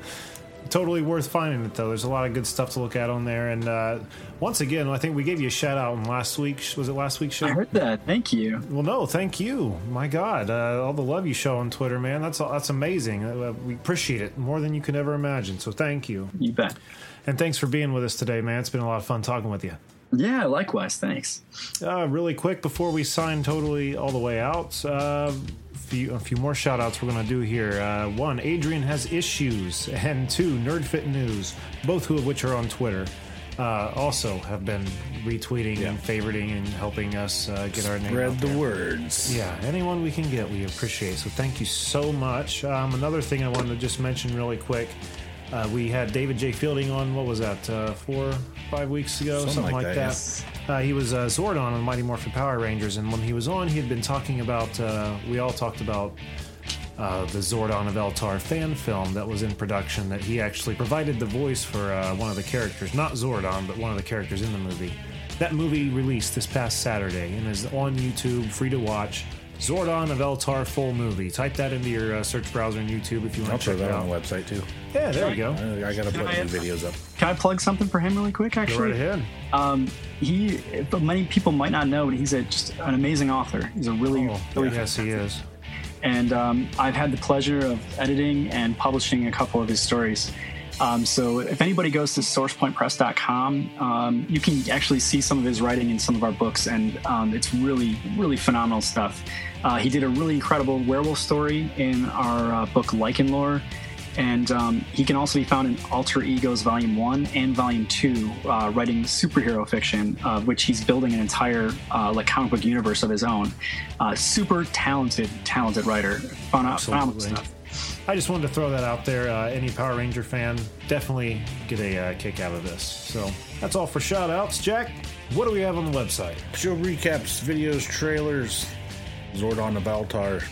totally worth finding it though. There's a lot of good stuff to look at on there. And uh, once again, I think we gave you a shout out in last week. Was it last week's show? I heard that. Thank you. Well, no, thank you. My God, uh, all the love you show on Twitter, man. That's that's amazing. Uh, we appreciate it more than you can ever imagine. So thank you. You bet. And thanks for being with us today, man. It's been a lot of fun talking with you. Yeah, likewise. Thanks. Uh, really quick before we sign totally all the way out, uh, few, a few more shout outs we're going to do here. Uh, one, Adrian has issues, and two, NerdFit News, both of which are on Twitter. Uh, also have been retweeting yeah. and favoriting and helping us uh, get our name Spread the words. Yeah, anyone we can get, we appreciate. So thank you so much. Um, another thing I wanted to just mention really quick uh, we had David J. Fielding on, what was that, uh, four, five weeks ago? Something, something like, like, that. Yes. Uh, he was uh, Zordon on Mighty Morphin Power Rangers, and when he was on, he had been talking about, uh, we all talked about uh, the Zordon of Eltar fan film that was in production, that he actually provided the voice for one of the characters, not Zordon, but one of the characters in the movie. That movie released this past Saturday and is on YouTube, free to watch. Zordon of Eltar full movie. Type that into your uh, search browser in YouTube if you I'll want to throw check it that out. on the website too. Yeah, there we go. I, I gotta put I- new videos up. Can I plug something for him really quick? Actually, Go Actually, right ahead. Um, he, but many people might not know, but he's a, just an amazing author. He's a really, Oh, really yes, he is. and um, I've had the pleasure of editing and publishing a couple of his stories. Um, so if anybody goes to sourcepointpress.com, um, you can actually see some of his writing in some of our books, and um, it's really, really phenomenal stuff. Uh, he did a really incredible werewolf story in our uh, book Lycan Lore, and um, he can also be found in Alter Egos Volume 1 and Volume 2, uh, writing superhero fiction, uh, which he's building an entire uh, like comic book universe of his own. Uh, super talented, talented writer. Pheno- phenomenal stuff. I just wanted to throw that out there. Uh, any Power Ranger fan, definitely get a uh, kick out of this. So that's all for shout outs. Jack, what do we have on the website? Show recaps, videos, trailers. Zordon of Eltar.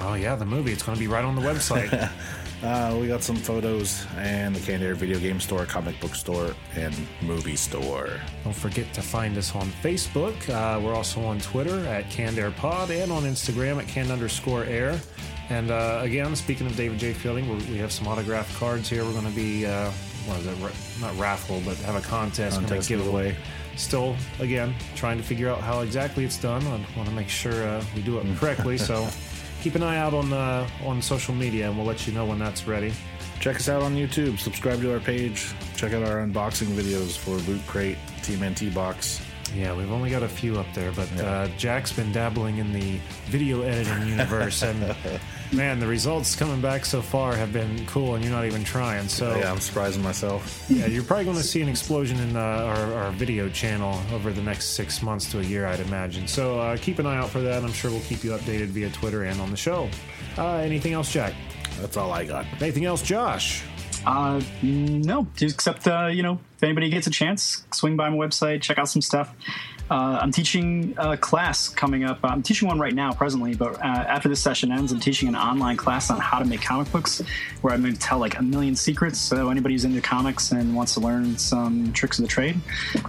Oh, yeah, the movie. It's going to be right on the website. Uh, we got some photos and the Canned Air video game store, comic book store, and movie store. Don't forget to find us on Facebook. Uh, we're also on Twitter at Canned Air Pod and on Instagram at canned underscore air. And uh, again, speaking of David J. Fielding, we're, we have some autographed cards here. We're going to be, uh, what is it? Not raffle, but have a contest. Contest give giveaway. Still, again, trying to figure out how exactly it's done. I want to make sure uh, we do it correctly. so keep an eye out on uh, on social media, and we'll let you know when that's ready. Check us out on YouTube. Subscribe to our page. Check out our unboxing videos for Loot Crate, Team TMNT box. Yeah, we've only got a few up there, but uh, Jack's been dabbling in the video editing universe, and man, the results coming back so far have been cool, and you're not even trying. So Yeah, I'm surprising myself. yeah, you're probably going to see an explosion in uh, our, our video channel over the next six months to a year, I'd imagine. So uh, keep an eye out for that. I'm sure we'll keep you updated via Twitter and on the show. Uh, anything else, Jack? That's all I got. Anything else, Josh? Uh, no, except uh, you know, if anybody gets a chance, swing by my website, check out some stuff. Uh, I'm teaching a class coming up. I'm teaching one right now, presently, but uh, after this session ends, I'm teaching an online class on how to make comic books, where I'm going to tell like a million secrets. So anybody who's into comics and wants to learn some tricks of the trade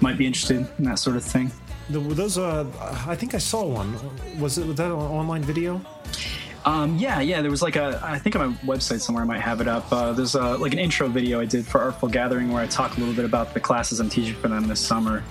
might be interested in that sort of thing. The, those, uh, I think I saw one. Was it was that an online video? Um, yeah, yeah. There was like a, I think on my website somewhere I might have it up. Uh, there's a, like an intro video I did for Artful Gathering where I talk a little bit about the classes I'm teaching for them this summer.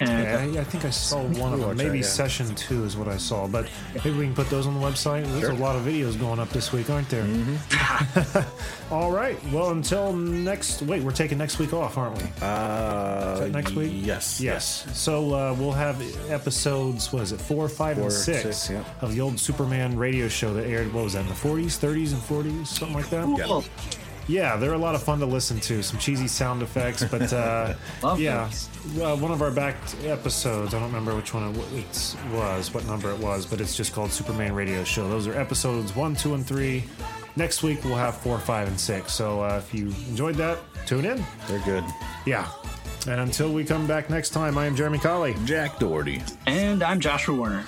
And Yeah, I, I think I saw one of them. Maybe that, yeah. session two is what I saw. But maybe we can put those on the website. There's a lot of videos going up this week, aren't there? All right. Well, until next. Wait, we're taking next week off, aren't we? Uh, next week? Yes. Yes. So uh, we'll have episodes. What is it? Four, five, Four, and six, six, yeah. of the old Superman radio show that aired. What was that in the 40s, 30s, and 40s, something like that? Cool. Yeah, they're a lot of fun to listen to. Some cheesy sound effects, but uh, Love yeah, those. uh, one of our back episodes. I don't remember which one it it was, what number it was, but it's just called Superman Radio Show. Those are episodes one, two, and three. Next week we'll have four, five, and six. So uh, if you enjoyed that, tune in. They're good. Yeah. And until we come back next time, I am Jeremy Colley. Jack Doherty. And I'm Joshua Werner.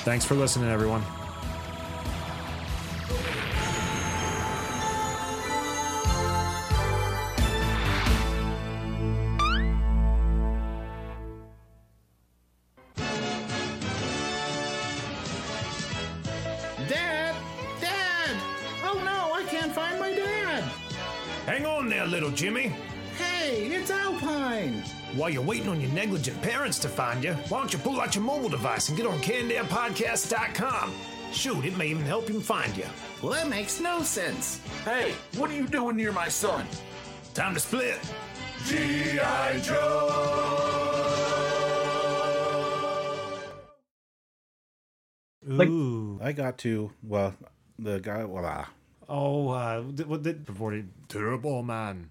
Thanks for listening, everyone. Alpine! While you're waiting on your negligent parents to find you, why don't you pull out your mobile device and get on CannedAirPodcast.com? Shoot, it may even help him find you. Well, that makes no sense. Hey, what are you doing near my son? Time to split. G.I. Joe! Like- Ooh. I got to, well, the guy, well, ah. Oh, uh, what did reported terrible man.